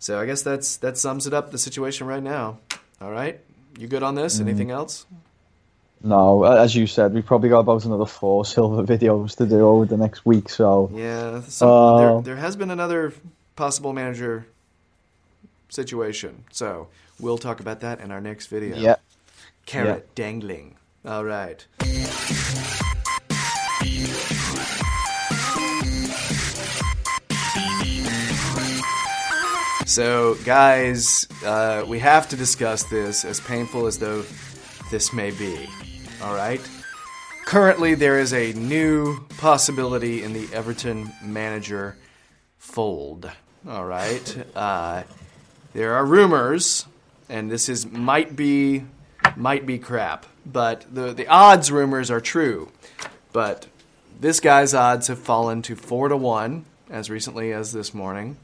so I guess that's that sums it up the situation right now. All right, you good on this? Mm-hmm. Anything else? No, as you said, we've probably got about another four Silva videos to do over the next week. So Yeah, some, Uh, there, there has been another possible manager situation. So we'll talk about that in our next video. yeah, Carrot dangling. All right. So, guys, uh, we have to discuss this, as painful as though this may be. All right? Currently, there is a new possibility in the Everton manager fold. All right? Uh, there are rumors, and this is might be might be crap, but the the odds rumors are true. But this guy's odds have fallen to four to one as recently as this morning.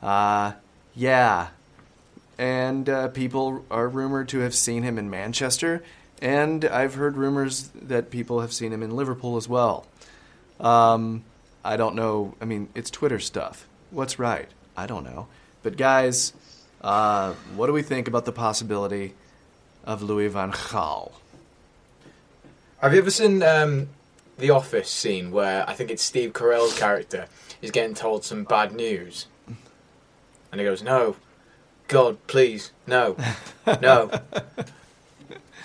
Uh, yeah, and uh, people are rumored to have seen him in Manchester, and I've heard rumors that people have seen him in Liverpool as well. Um, I don't know. I mean, it's Twitter stuff. What's right? I don't know. But guys, uh, what do we think about the possibility of Louis van Gaal. Have you ever seen um, the Office scene where I think it's Steve Carell's character is getting told some bad news, and he goes, "No, God, please, no, no."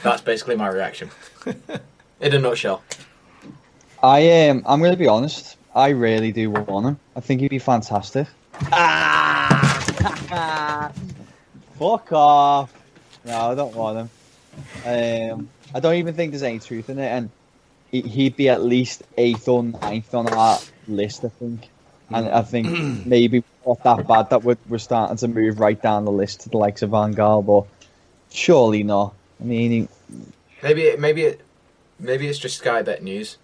That's basically my reaction. In a nutshell. I am. Um, I'm going to be honest. I really do want him. I think he'd be fantastic. Ah! Fuck off. No, I don't want him. Um, I don't even think there's any truth in it, and he- he'd be at least eighth or ninth on our list. I think, and I think maybe not that bad that we're, we're starting to move right down the list to the likes of Van Gaal, but surely not. I mean, Maybe, it, maybe it, maybe it's just Sky Bet news.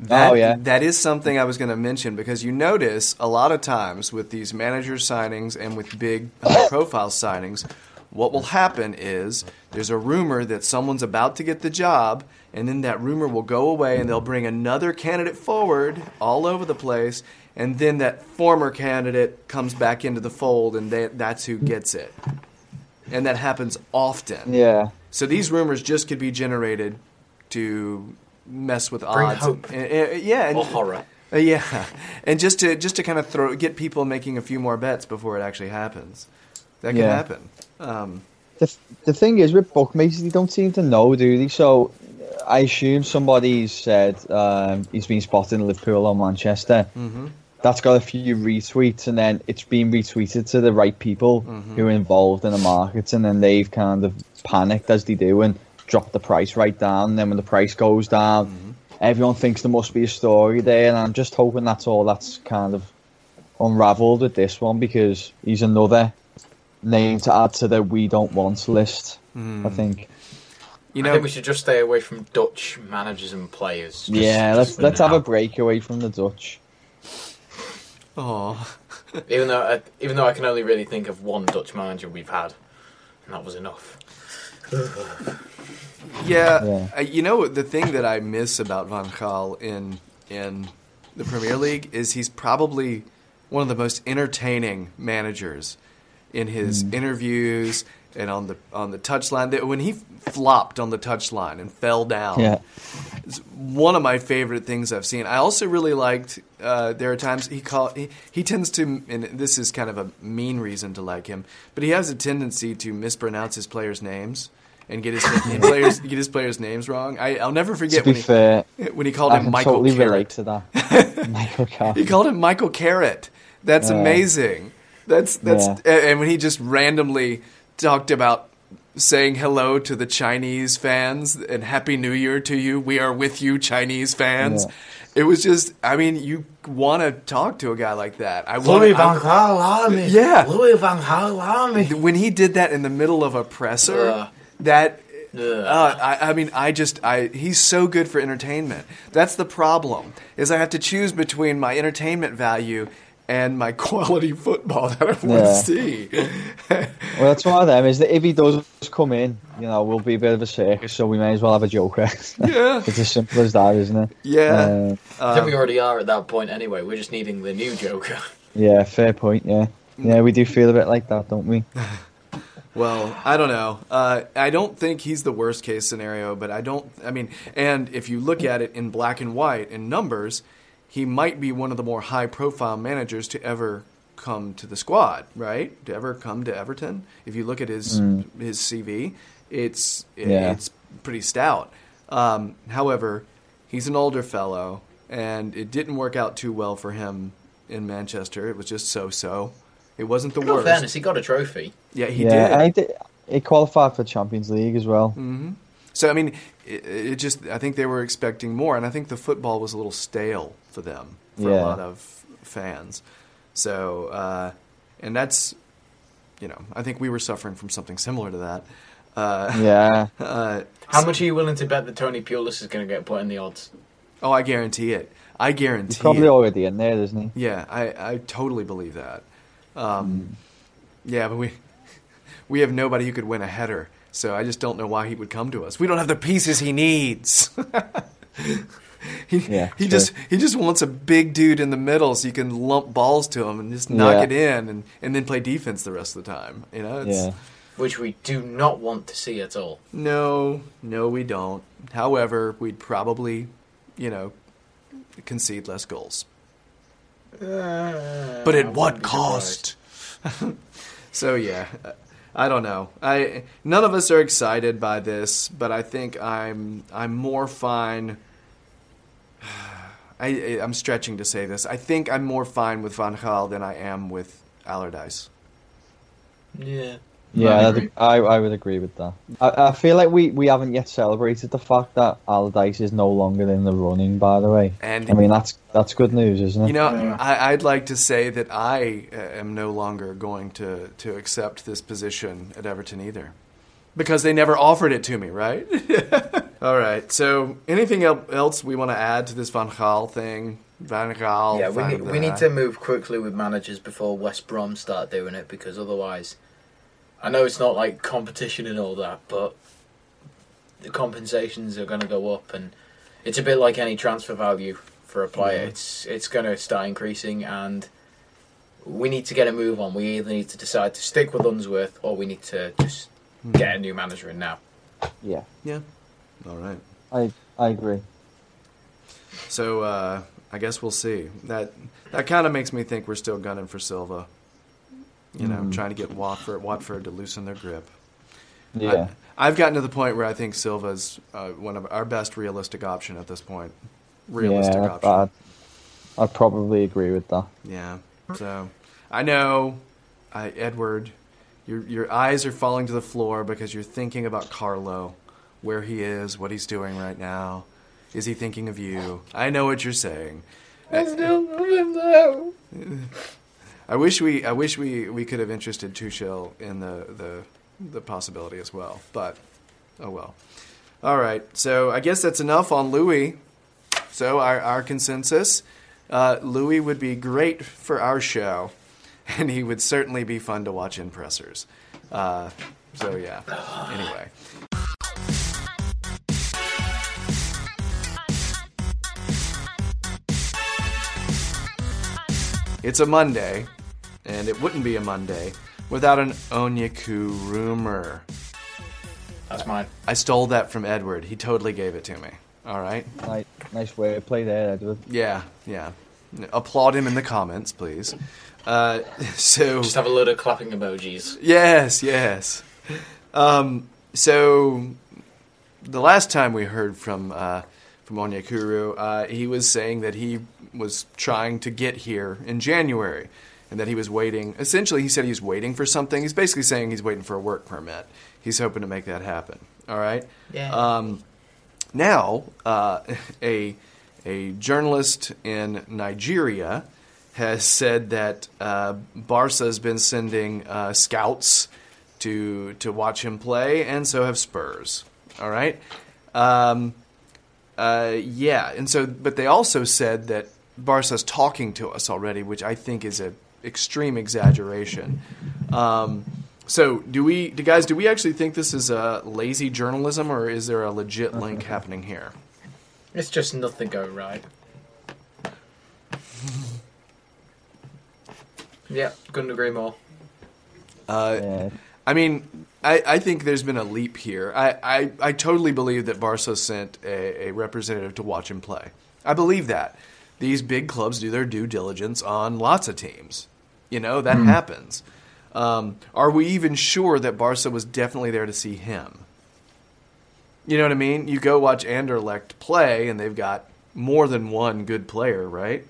That, Oh, yeah. That is something I was going to mention because you notice a lot of times with these manager signings and with big high profile signings, what will happen is there's a rumor that someone's about to get the job, and then that rumor will go away and they'll bring another candidate forward all over the place, and then that former candidate comes back into the fold, and they, that's who gets it. And that happens often. yeah. So these rumors just could be generated to mess with Bring odds. hope. Uh, uh, yeah, and, Or horror. uh, yeah, and just to just to kind of throw get people making a few more bets before it actually happens. That can Yeah. happen. Um, the, the thing is with bookmakers, they don't seem to know, do they? So I assume somebody's said um, he's been spotted in Liverpool or Manchester. mhm. That's got a few retweets, and then it's been retweeted to the right people who are involved in the markets, and then they've kind of panicked as they do and drop the price right down. And then when the price goes down, mm-hmm. everyone thinks there must be a story there, and I'm just hoping that's all that's kind of unravelled with this one because he's another name to add to the we don't want list. Hmm. I think. You I know, think we should just stay away from Dutch managers and players. just- yeah, just let's let's have a break away from the Dutch. oh, Even though, I, even though I can only really think of one Dutch manager we've had, and that was enough. Yeah. Yeah. Uh, you know the thing that I miss about Van Gaal in in the Premier League is he's probably one of the most entertaining managers in his Mm. interviews and on the on the touchline. When he flopped on the touchline and fell down, Yeah, It's one of my favorite things I've seen. I also really liked. Uh, there are times he call he, he tends to, and this is kind of a mean reason to like him, but he has a tendency to mispronounce his players' names and get his and players get his players' names wrong. I, I'll never forget when he fair, when he called I him can Michael totally Carrot. relate to that. Michael Carrot. He called him Michael Carrot. That's Yeah. amazing. That's that's Yeah. and when he just randomly talked about saying hello to the Chinese fans and Happy New Year to you. We are with you, Chinese fans. Yeah. It was just, I mean, you want to talk to a guy like that. I Louis want. Van Gaal Army. Yeah. Louis Van Gaal Army. When he did that in the middle of a presser, Ugh. That. Uh, I, I mean, I just, I he's so good for entertainment. That's the problem. Is I have to choose between my entertainment value and my quality football that I want Yeah. to see. Well, that's one of them. Is that if he does come in, you know, we'll be a bit of a circus, so we may as well have a joker. yeah, it's as simple as that, isn't it? yeah. Uh, I think we already are at that point anyway. We're just needing the new Joker. yeah, fair point. Yeah, yeah, we do feel a bit like that, don't we? Well, I don't know. Uh, I don't think he's the worst case scenario, but I don't. I mean, and if you look at it in black and white in numbers, he might be one of the more high profile managers to ever come to the squad, right? To ever come to Everton. If you look at his his CV, it's Yeah. it's pretty stout. Um, however, he's an older fellow, and it didn't work out too well for him in Manchester. It was just so so. It wasn't the In worst. fairness, he got a trophy. Yeah, he yeah, did. and he qualified for Champions League as well. Mm. So I mean, it, it just I think they were expecting more, and I think the football was a little stale for them for a lot of fans. So uh, and that's you know I think we were suffering from something similar to that. Uh, Yeah, uh, How much are you willing to bet that Tony Pulis is going to get put in the odds? oh, I guarantee it. I guarantee he's probably it. already in there, isn't he? Yeah, I, I totally believe that. Um, Yeah, but we we have nobody who could win a header, so I just don't know why he would come to us. We don't have the pieces he needs. he Yeah, he sure. just he just wants a big dude in the middle so you can lump balls to him and just knock Yeah. it in and, and then play defense the rest of the time. You know, it's, Yeah. which we do not want to see at all. No, no, we don't. However, we'd probably, you know, concede less goals. Uh, But at what cost? so yeah, I don't know. I none of us are excited by this, but I think I'm I'm more fine. I I'm stretching to say this. I think I'm more fine with Van Gaal than I am with Allardyce. Yeah. Yeah, I I, agree. I, I would agree with that. I, I feel like we, we haven't yet celebrated the fact that Allardyce is no longer in the running. By the way, And I mean that's that's good news, isn't it? You know, Yeah. I, I'd like to say that I uh, am no longer going to, to accept this position at Everton either. Because they never offered it to me, right? All right. So, anything else we want to add to this Van Gaal thing? Van Gaal. Yeah, we Van need, we need to move quickly with managers before West Brom start doing it because otherwise, I know it's not like competition and all that, but the compensations are going to go up, and it's a bit like any transfer value for a player. Yeah. It's it's going to start increasing, and we need to get a move on. We either need to decide to stick with Unsworth or we need to just Hmm. get a new manager in now. Yeah, Yeah. All right. I I agree. So, uh, I guess we'll see. That that kind of makes me think we're still gunning for Silva. You know, Mm. trying to get Watford, Watford to loosen their grip. Yeah, I, have gotten to the point where I think Silva's uh, one of our best realistic option at this point. Realistic yeah, option. I'd, I'd probably agree with that. Yeah. So I know, I, Edward, your your eyes are falling to the floor because you're thinking about Carlo, where he is, what he's doing right now. Is he thinking of you? I know what you're saying. I still love him though. I wish we I wish we, we could have interested Tuchel in the, the the possibility as well, but oh well. All right, so I guess that's enough on Louis. So our our consensus, uh, Louis would be great for our show, and he would certainly be fun to watch in pressers. Uh, so yeah. Anyway, it's a Monday, and it wouldn't be a Monday without an Onyaku rumor. That's mine. I stole that from Edward. He totally gave it to me. All right. Nice, nice wordplay there, Edward. Yeah, yeah. Applaud him in the comments, please. Uh, so Just have a load of clapping emojis. yes, yes. Um, so the last time we heard from uh, from Onyekuru, uh, he was saying that he was trying to get here in January, and that he was waiting. Essentially, he said he was waiting for something. He's basically saying he's waiting for a work permit. He's hoping to make that happen. All right. Yeah. Um, now, uh, a a journalist in Nigeria has said that uh, Barca has been sending uh, scouts to to watch him play, and so have Spurs. All right. Um, uh, yeah, and so, but they also said that Barca's talking to us already, which I think is a extreme exaggeration. Um, so, do we, do guys, do we actually think this is a lazy journalism, or is there a legit link happening here? It's just nothing going right. yeah, couldn't agree more. Uh, Yeah, I mean, I, I think there's been a leap here. I, I, I totally believe that Barca sent a, a representative to watch him play. I believe that. These big clubs do their due diligence on lots of teams. You know, that happens. Um, are we even sure that Barca was definitely there to see him? You know what I mean? You go watch Anderlecht play, and they've got more than one good player, right?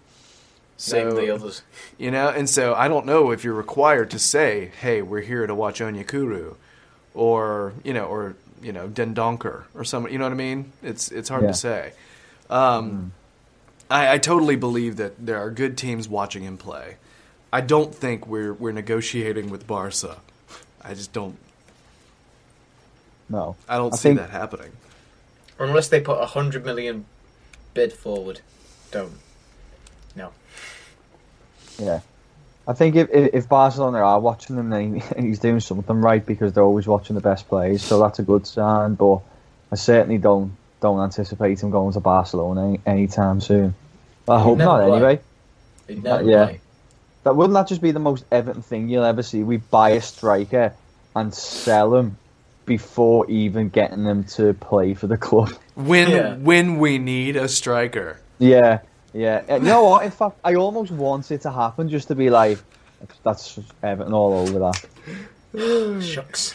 Same So- the others. you know, and so I don't know if you're required to say, "Hey, we're here to watch Onyekuru," or you know, or you know, Dendoncker or some. You know what I mean? It's it's hard Yeah. to say. Um, I, I totally believe that there are good teams watching him play. I don't think we're we're negotiating with Barca. I just don't. no. I don't I see think- that happening. Unless they put a hundred million bid forward, don't. No. Yeah. I think if, if if Barcelona are watching him, then he's doing something right because they're always watching the best players. So that's a good sign. But I certainly don't don't anticipate him going to Barcelona any, anytime soon. I hope not. play. Anyway, They'd never yeah. play. that wouldn't that just be the most Everton thing you'll ever see? We buy a striker, and sell him before even getting them to play for the club. When Yeah. when we need a striker. Yeah, yeah. Uh, You know what? In fact, I almost want it to happen just to be like, that's Everton all over that. Shucks.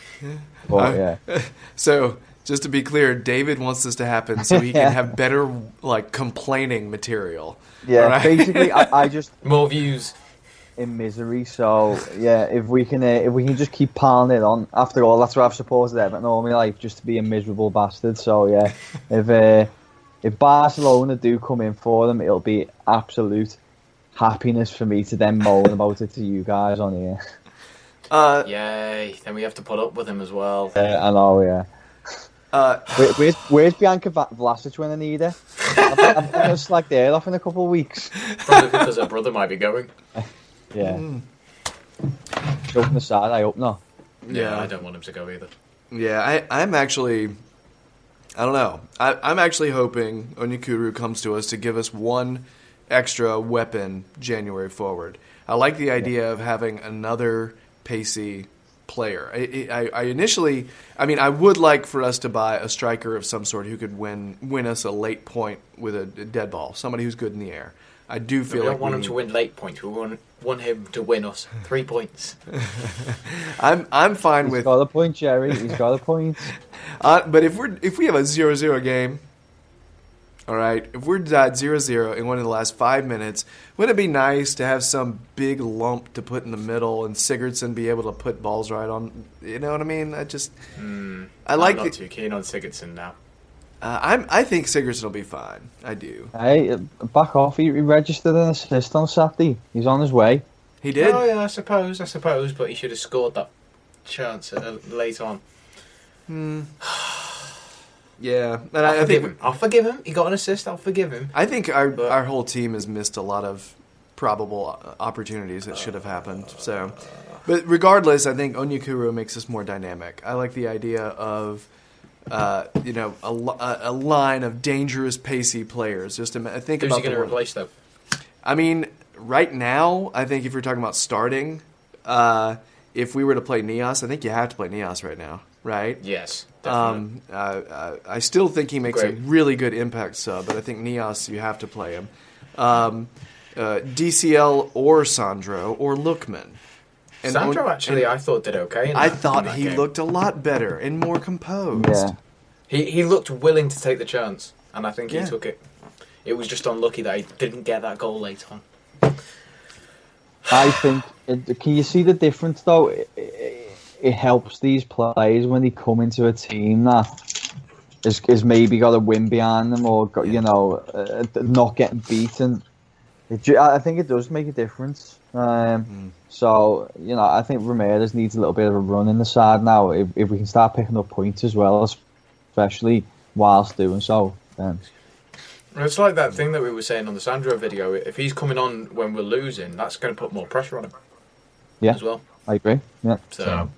But I- yeah, So just to be clear, David wants this to happen so he Yeah. can have better like complaining material. yeah. Alright? Basically, I, I just More views. in misery. So yeah, if we can, uh, if we can just keep piling it on. After all, that's what I've supported Everton all my life, just to be a miserable bastard. So yeah, if uh, if Barcelona do come in for them, it'll be absolute happiness for me to then moan about it to you guys on here. Uh, Yay. Then we have to put up with him as well. Uh, I know, yeah. uh, Where, where's, where's Blanka Va- Vlasic when I need her? I'm, I'm going to slag the head off in a couple of weeks. Probably because her brother might be going. Yeah. Joking aside, I hope not. Yeah, I don't want him to go either. Yeah, I, I'm actually, I don't know. I, I'm actually hoping Onyekuru comes to us to give us one extra weapon January forward. I like the idea of having another pacey player. I, I, I initially, I mean, I would like for us to buy a striker of some sort who could win win us a late point with a, dead ball, somebody who's good in the air. I do feel. We feel don't like want we him to win late points. We want, want him to win us three points. I'm I'm fine He's with got a point, Jerry. He's got a point. Uh, but if we're if we have a 0-0 game, all right, if we're at 0-0 in one of the last five minutes, wouldn't it be nice to have some big lump to put in the middle and Sigurdsson be able to put balls right on? You know what I mean? I just I like I'm not the, too keen on Sigurdsson now. uh, I'm I think Sigurdsson will be fine. I do. Hey, uh, back off. He he registered an assist on Saturday. He's on his way. He did. Oh yeah, I suppose, I suppose, but he should have scored that chance uh, late on. Yeah, and I'll I, think him. I'll forgive him. He got an assist. I'll forgive him. I think our But- our whole team has missed a lot of probable opportunities that should have happened. So, but regardless, I think Onyekuru makes us more dynamic. I like the idea of. Uh, you know, a, a a line of dangerous, pacey players. Just to think Who's about he going to replace though? I mean, right now, I think if you're talking about starting, uh, if we were to play Niasse, I think you have to play Niasse right now, right? Yes, definitely. Um, uh, uh, I still think he makes a really good impact sub, but I think Niasse, you have to play him. Um, uh, DCL or Sandro or Lookman. And Sandro on- actually, and I thought did okay. In I that, thought in that he game. looked a lot better and more composed. Yeah. He he looked willing to take the chance, and I think Yeah. he took it. It was just unlucky that he didn't get that goal late on. I think. It, can you see the difference though? It, it, it helps these players when they come into a team that is, is maybe got a win behind them or got you know uh, not getting beaten. It, I think it does make a difference. Um, So you know, I think Ramirez needs a little bit of a run in the side now. If, if we can start picking up points as well, especially whilst doing so, then It's like that thing that we were saying on the Sandro video. If he's coming on when we're losing, that's going to put more pressure on him yeah, as well. I agree. Yeah. So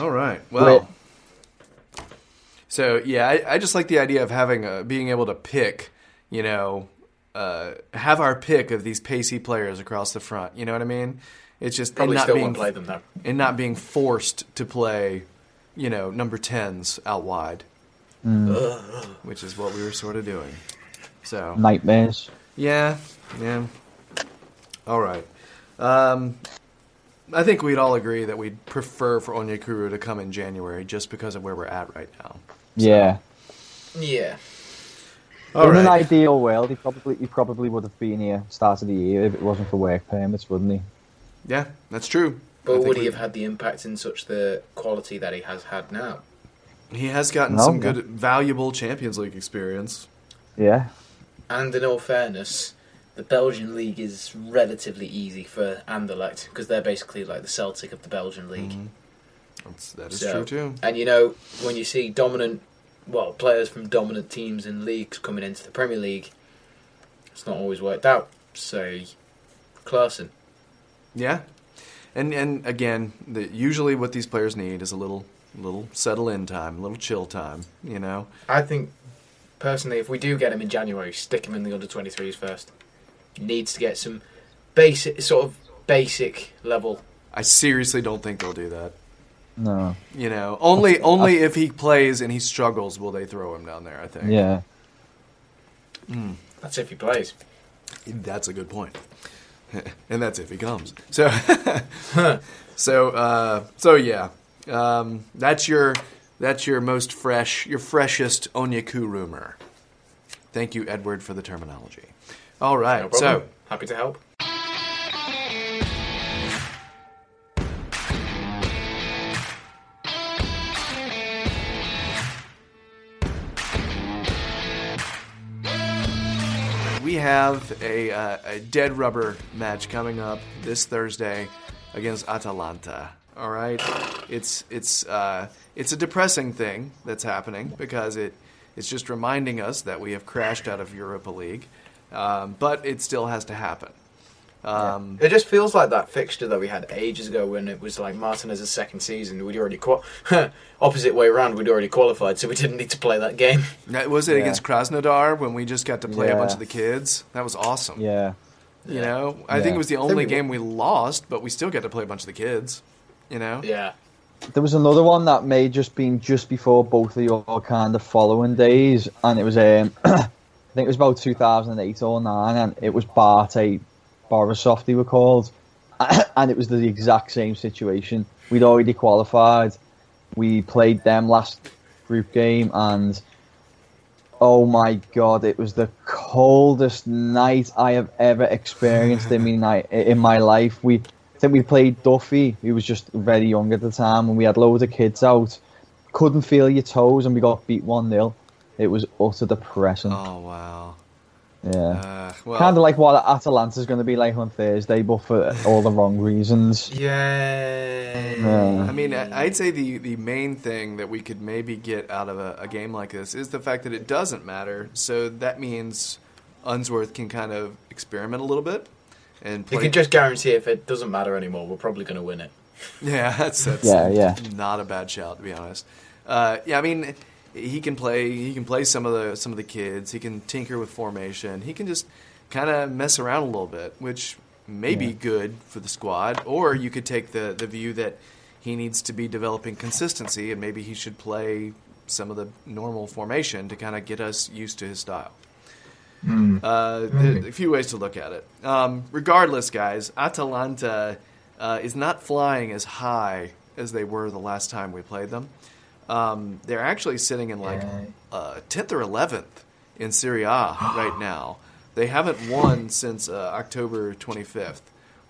All right. Well, Wait. so yeah, I, I just like the idea of having a, being able to pick, you know, uh, have our pick of these pacey players across the front. You know what I mean? It's just and probably not still being won't play them though. and not being forced to play, you know, number tens out wide, which is what we were sort of doing. So Nightmares. yeah, yeah. All right. Um, I think we'd all agree that we'd prefer for Onyekuru to come in January just because of where we're at right now. Yeah. Yeah. All in an ideal world, he probably he probably would have been here start of the year if it wasn't for work permits, wouldn't he? Yeah, that's true. But would he have had the impact in such the quality that he has had now? He has gotten No, some no. good, valuable Champions League experience. Yeah. And in all fairness, the Belgian league is relatively easy for Anderlecht because they're basically like the Celtic of the Belgian league. Mm-hmm. That's, that is So- true too. And you know, when you see dominant, well, players from dominant teams and leagues coming into the Premier League, it's not always worked out. So, Klaassen. Yeah, and and again, the, usually what these players need is a little little settle in time, a little chill time. You know, I think, personally, if we do get him in January, stick him in the under 23s first. He needs to get some basic, sort of basic level. I seriously don't think they'll do that. No. You know, only only if he plays and he struggles will they throw him down there. I think. Yeah. That's if he plays. That's a good point. and that's if he comes. So, so, uh, so yeah, um, that's your that's your most fresh, your freshest Onyaku rumor. Thank you, Edward, for the terminology. All right, No so happy to help. we have a, uh, a dead rubber match coming up this Thursday against Atalanta. All right, it's it's uh, it's a depressing thing that's happening because it it's just reminding us that we have crashed out of Europa League, um, but it still has to happen. Um, It just feels like that fixture that we had ages ago when it was like Martinez's second season. We'd already qual- opposite way around. We'd already qualified, so we didn't need to play that game. that- was it Yeah. against Krasnodar when we just got to play a bunch of the kids? That was awesome. Yeah. You know, I Yeah. think it was the only we- game we lost, but we still got to play a bunch of the kids. You know, Yeah, There was another one that may just been just before both of your kind of following days, and it was um, I think it was about 2008 or nine, and it was BATE Borisov they were called, and it was the exact same situation. We'd already qualified. We played them last group game, and oh my god, it was the coldest night I have ever experienced in my night in my life. We I think we played Duffy, who was just very young at the time, and we had loads of kids out. Couldn't feel your toes, and we got beat 1 0. It was utter depressing. Oh wow. yeah. Uh, well, kind of like what Atalanta's going to be like on Thursday, but for all the wrong reasons. yeah. Yeah. I mean, I- I'd say the, the main thing that we could maybe get out of a, a game like this is the fact that it doesn't matter. So that means Unsworth can kind of experiment a little bit and You can just guarantee if it doesn't matter anymore, we're probably going to win it. yeah, that's that's Yeah, yeah. not a bad shout to be honest. Uh, yeah, I mean, he can play. He can play some of the some of the kids. He can tinker with formation. He can just kind of mess around a little bit, which may be good for the squad. Or you could take the the view that he needs to be developing consistency, and maybe he should play some of the normal formation to kind of get us used to his style. Uh, there- a few ways to look at it. Um, regardless, guys, Atalanta uh, is not flying as high as they were the last time we played them. Um, they're actually sitting in like uh, 10th or 11th in Serie A right now. They haven't won since uh, October 25th.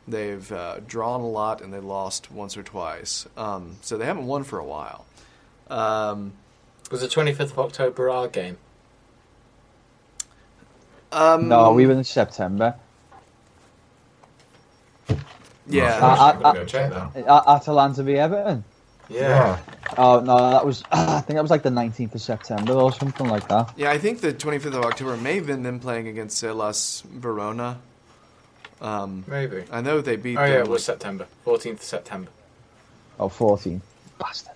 They've uh, drawn a lot and they lost once or twice. Um, so they haven't won for a while. Um, Was the 25th of October our game? um, No, we were in September. Yeah. Uh, I'm uh, go check that. Atalanta v Everton. Yeah. Oh no, that was I think that was like the 19th of September or something like that. Yeah, I think the 25th of October may have been them playing against Hellas Verona. Um, Maybe. I know they beat Oh yeah, it was September. 14th of September. Oh, 14. Bastard.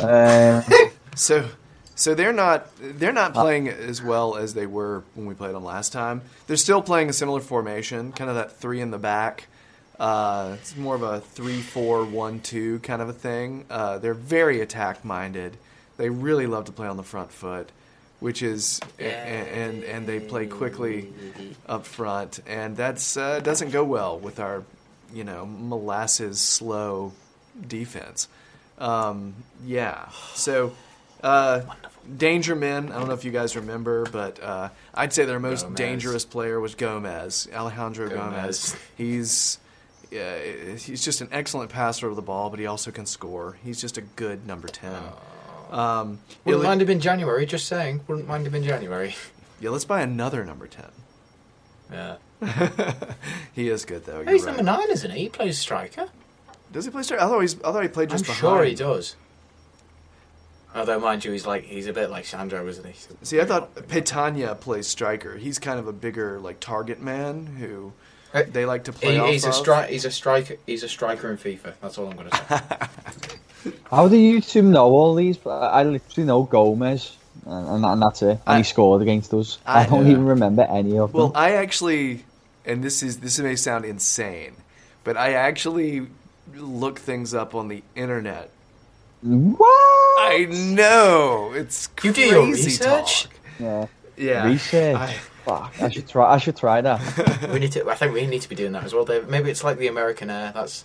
Um, so, so they're not they're not playing as well as they were when we played them last time. They're still playing a similar formation, kind of that three in the back. Uh, it's more of a three-four-one-two kind of a thing. Uh, they're very attack minded. They really love to play on the front foot, which is and and, and they play quickly up front, and that's uh, doesn't go well with our you know molasses slow defense. Um, yeah, so. Uh, Danger Men. I don't know if you guys remember, but uh, I'd say their most Gomez. dangerous player was Gomez, Alejandro Gomez. Gomez. He's uh, he's just an excellent passer of the ball, but he also can score. He's just a good number ten. Um, yeah, Wouldn't let- mind him in January, just saying. Wouldn't mind him in January. yeah, let's buy another number ten. Yeah. he is good though. Oh, you're he's right. number nine, isn't he? He plays striker. Does he play striker? I thought he's. I thought he played I'm just sure he does. Although, mind you, he's like he's a bit like Sandro, isn't he? See, I thought Petagna plays striker. He's kind of a bigger like target man who Uh, they like to play He, off he's a of. stri- He's a striker. He's a striker in FIFA. That's all I'm going to say. how do you two know all these? I literally know Gomez, and, and, and that's it. And I- he scored against us. I, I- don't yeah. even remember any of them. Well, I actually, and this is this may sound insane, but I actually look things up on the internet What? I know it's You crazy do your research? talk. Yeah. Yeah, Research. I- Fuck. I should try. I should try that. We need to. I think we need to be doing that as well, Dave. Maybe it's like the American Air. That's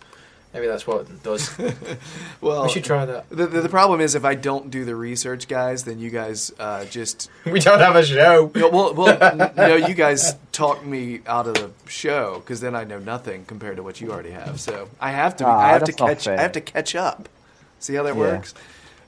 maybe that's what it does. well, we should try that. The, the, the problem is if I don't do the research, guys, then you guys uh, just We don't have a show. No, well, well, n- no, you guys talk me out of the show because then I know nothing compared to what you already have. So I have to, Ah, I have to catch, fair. I have to catch up. See how that Yeah. works.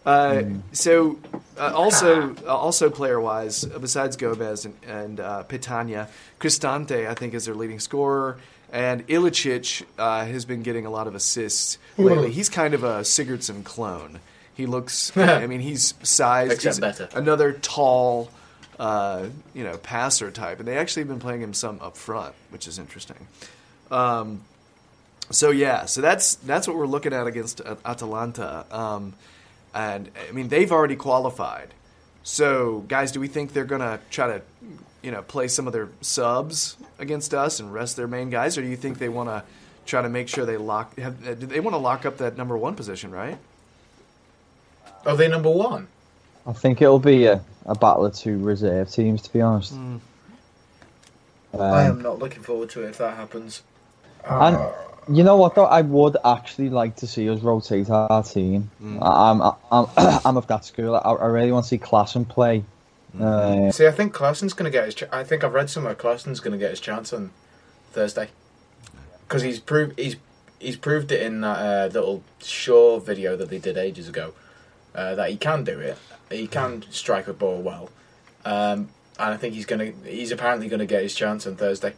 Uh, So, uh, also, uh, also player-wise, uh, besides Gomez and, and uh, Petagna, Cristante, I think, is their leading scorer, and Ilicic uh, has been getting a lot of assists lately. He's kind of a Sigurdsson clone. He looks, I mean, he's sized. Except he's better. Another tall, uh, you know, passer type, and they actually have been playing him some up front, which is interesting. Um, so yeah, so that's that's what we're looking at against uh, Atalanta, um, and I mean they've already qualified. So guys, do we think they're gonna try to, you know, play some of their subs against us and rest their main guys, or do you think they want to try to make sure they lock? Have, uh, do they want to lock up that number one position, right? Are they number one? I think it'll be a, a battle of two reserve teams, to be honest. Mm. I Um, am not looking forward to it if that happens. and you know what though, I would actually like to see us rotate our team. I- I'm, I'm, I'm of that school. I, I really want to see Klaassen play. Uh, See, I think Clarkson's going to get his. Ch- I think I've read somewhere Clarkson's going to get his chance on Thursday because he's proved he's he's proved it in that uh, little Shaw video that they did ages ago uh, that he can do it. He can strike a ball well, um, and I think he's going to. He's apparently going to get his chance on Thursday.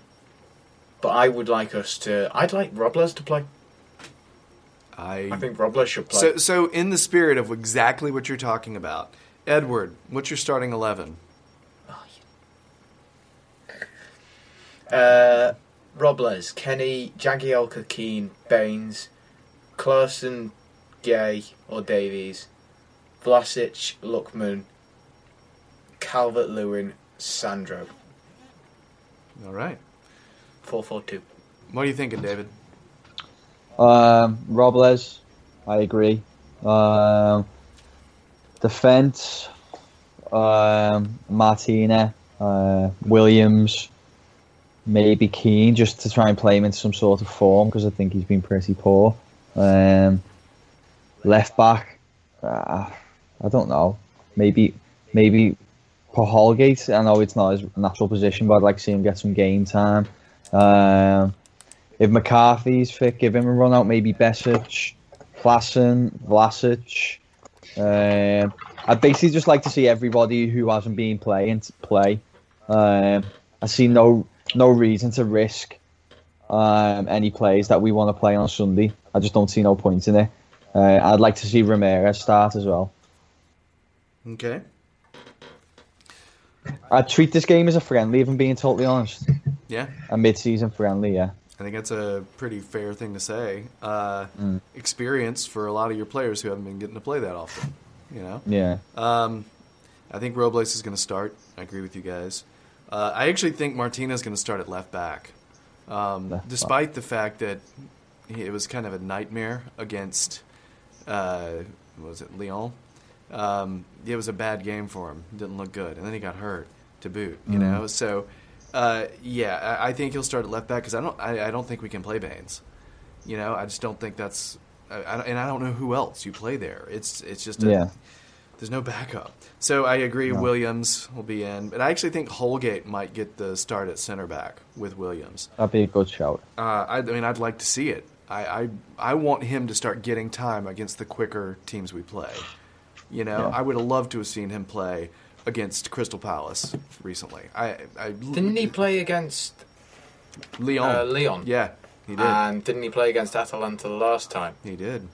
But I would like us to. I'd like Robles to play. I, I think Robles should play. so. So in the spirit of exactly what you're talking about, Edward, what's your starting eleven? Uh, Robles, Kenny, Jagielka, Keane, Baines, Clarkson, Gueye or Davies, Vlasic, Lookman, Calvert Lewin, Sandro. All right. 4 4 2. What are you thinking, David? Um, Robles, I agree. Um, defense, um, Martina, uh, Williams, maybe Keane, just to try and play him into some sort of form because I think he's been pretty poor. Um, left back, uh, I don't know. Maybe, maybe for Holgate. I know it's not his natural position, but I'd like to see him get some game time. Um, if McCarthy's fit, give him a run out. Maybe Besic, Klaassen, Vlasic. Um, I'd basically just like to see everybody who hasn't been playing to play. Um, I see no no reason to risk um, any plays that we want to play on Sunday. I just don't see no point in it. Uh, I'd like to see Ramirez start as well. Okay. I'd treat this game as a friendly, if I'm being totally honest. Yeah, A mid-season friendly, yeah. I think that's a pretty fair thing to say. Uh, Mm. Experience for a lot of your players who haven't been getting to play that often. You know. Yeah. Um, I think Robles is going to start. I agree with you guys. Uh, I actually think Martinez is going to start at left back, um, Left back. despite the fact that he, it was kind of a nightmare against uh, what was it Lyon. Um, it was a bad game for him. Didn't look good, and then he got hurt to boot. You know, so uh, yeah, I, I think he'll start at left back because I don't. I, I don't think we can play Baines. You know, I just don't think that's. I, and I don't know who else you play there. It's it's just a, Yeah. there's no backup. So I agree No. Williams will be in, but I actually think Holgate might get the start at center back with Williams. That'd be a good shout. Uh, I, I mean, I'd like to see it. I, I I want him to start getting time against the quicker teams we play. You know, Yeah. I would have loved to have seen him play against Crystal Palace recently. I, I Didn't he play against Leon? uh, Leon? Yeah, he did. And didn't he play against Atalanta the last time? he did.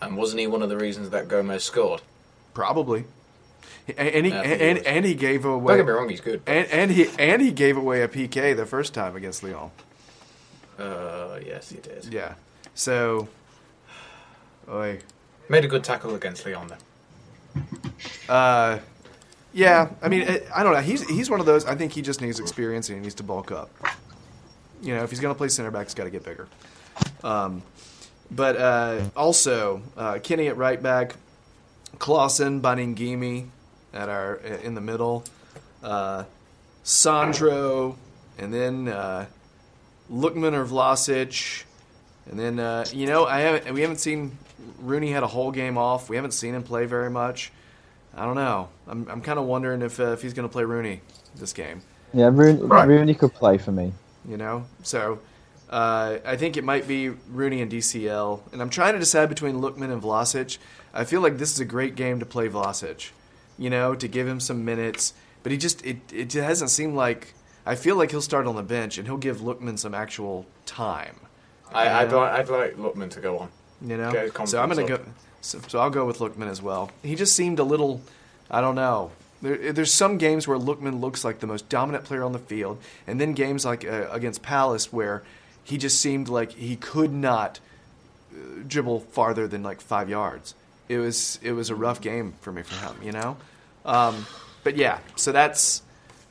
And wasn't he one of the reasons that Gomez scored? Probably. And, and he and, he and, he gave Don't away get me wrong, he's good. and, and he and he gave away a PK the first time against Leon. Uh, yes, he did. Yeah. So, oi. Made a good tackle against Leon then. Uh, yeah. I mean, it, I don't know. He's he's one of those. I think he just needs experience and he needs to bulk up. You know, if he's going to play center back, he's got to get bigger. Um, but uh, also uh, Kenny at right back, Klaassen, Baningime at our in the middle, uh, Sandro, and then uh, Lookman or Vlasic, and then uh, you know I haven't we haven't seen Rooney had a whole game off. We haven't seen him play very much. I don't know. I'm I'm kind of wondering if uh, if he's going to play Rooney this game. Yeah, Rooney, Right. Rooney could play for me. You know, so uh, I think it might be Rooney and DCL, and I'm trying to decide between Lookman and Vlasic. I feel like this is a great game to play Vlasic. You know, to give him some minutes, but he just it it hasn't seemed like. I feel like he'll start on the bench and he'll give Lookman some actual time. I, I'd, like, I'd like Lookman to go on. You know, so I'm gonna confidence go. So, so I'll go with Lookman as well. He just seemed a little. I don't know. There, there's some games where Lookman looks like the most dominant player on the field, and then games like uh, against Palace where he just seemed like he could not uh, dribble farther than like five yards. It was it was a rough game for me for him, you know. Um, but yeah, so that's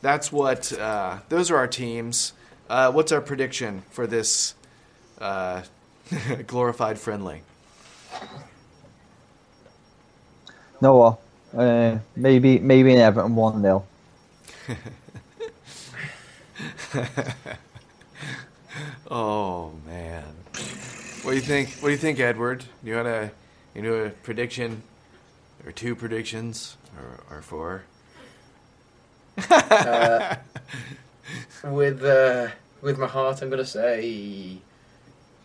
that's what uh, those are our teams. Uh, what's our prediction for this uh, glorified friendly? No what? Uh, maybe maybe in Everton one 0 Oh man, what do you think? What do you think, Edward? You want a you know a prediction, or two predictions, or, or four? Uh, with uh, with my heart, I'm gonna say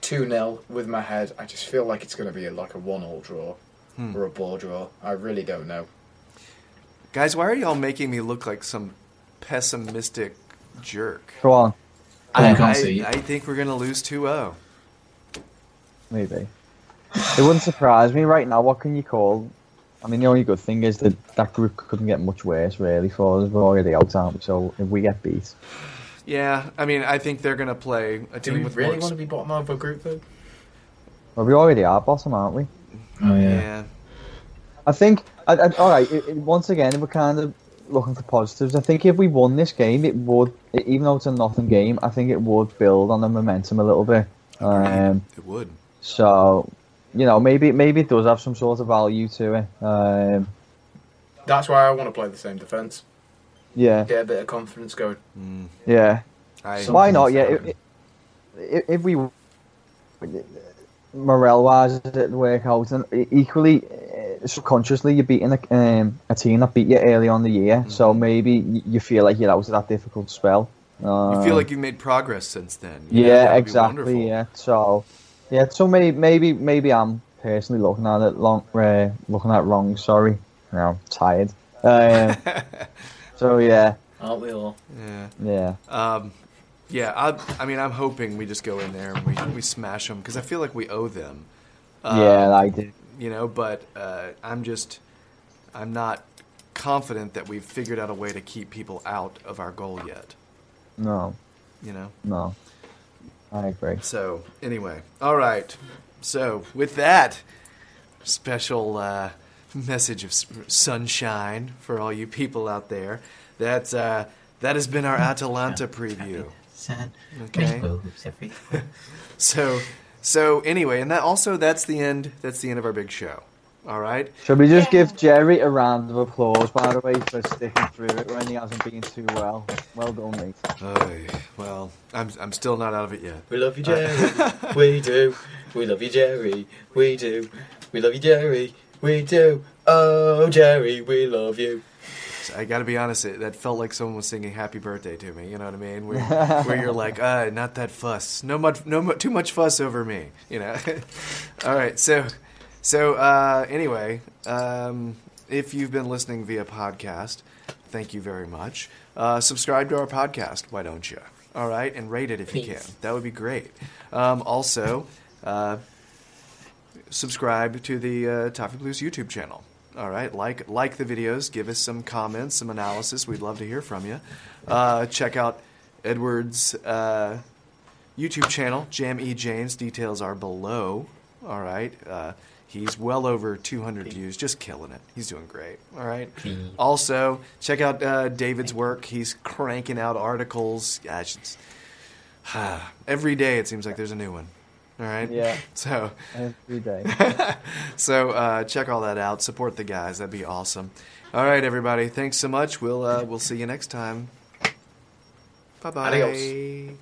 two 0 With my head, I just feel like it's gonna be like a one all draw Hmm. or a ball draw. I really don't know. Guys, why are y'all making me look like some pessimistic jerk? Go on, I I, can't see it. I think we're gonna lose oh. 2-0. maybe. It wouldn't surprise me right now. What can you call? I mean, the only good thing is that that group couldn't get much worse, really, for us. We're already out, aren't we? So if we get beat, Yeah, I mean, I think they're gonna play a Do team we with really want to be bottom of a group though? well, we already are bottom, aren't we? Oh yeah. I think. I, I, all right. It, it, once again, we're kind of looking for positives. I think if we won this game, it would, even though it's a nothing game, I think it would build on the momentum a little bit. Um, It would. so, you know, maybe maybe it does have some sort of value to it. Um, That's why I want to play the same defence. yeah, Get a bit of confidence going. Mm, yeah. I, So- Why not? Yeah. If, if, if we morale wise it didn't work out, and equally uh, subconsciously you're beating a, um, a team that beat you early on the year, so maybe you feel like you're out of that difficult spell. Uh, you feel like you've made progress since then. you yeah, That would be exactly. Yeah, so yeah, so maybe maybe maybe I'm personally looking at it long, uh, looking at it wrong. Sorry, you know, tired. Um, so yeah, Aren't we all? yeah. yeah, Um, yeah, I, I mean, I'm hoping we just go in there and we, we smash them because I feel like we owe them. Um, yeah, I did. You know, but uh, I'm just, I'm not confident that we've figured out a way to keep people out of our goal yet. No, You know? no, I agree. So, anyway, all right. So, with that special uh, message of sunshine for all you people out there, that, uh, that has been our Atalanta preview. Okay. So, so anyway, and that also that's the end. That's the end of our big show. All right. Shall we just give Jerry a round of applause, by the way, for sticking through it when he hasn't been too well? Well done, mate. Oy, well, I'm I'm still not out of it yet. We love you, uh, Jerry. we do. We love you, Jerry. We do. We love you, Jerry. We do. Oh, Jerry, we love you. I got to be honest. It, that felt like someone was singing "Happy Birthday" to me. You know what I mean? Where, where you're like, uh, not that fuss. No much. No mu- too much fuss over me. You know. All right. So, so uh, anyway, um, if you've been listening via podcast, thank you very much. Uh, subscribe to our podcast. Why don't you? All right, and rate it if you can. That would be great. Um, also, uh, subscribe to the uh, Toffee Blues YouTube channel. All right, like like the videos, give us some comments, some analysis. We'd love to hear from you. Uh, check out Edward's uh, YouTube channel, Jam E James. Details are below. All right, uh, he's well over 200 views, just killing it. He's doing great. All right. Also, check out uh, David's work. He's cranking out articles. Gosh, every day it seems like there's a new one. All right. Yeah. So Every day. so uh, check all that out. Support the guys. That'd be awesome. All right, everybody. Thanks so much. We'll uh, we'll see you next time. Bye bye. Adios.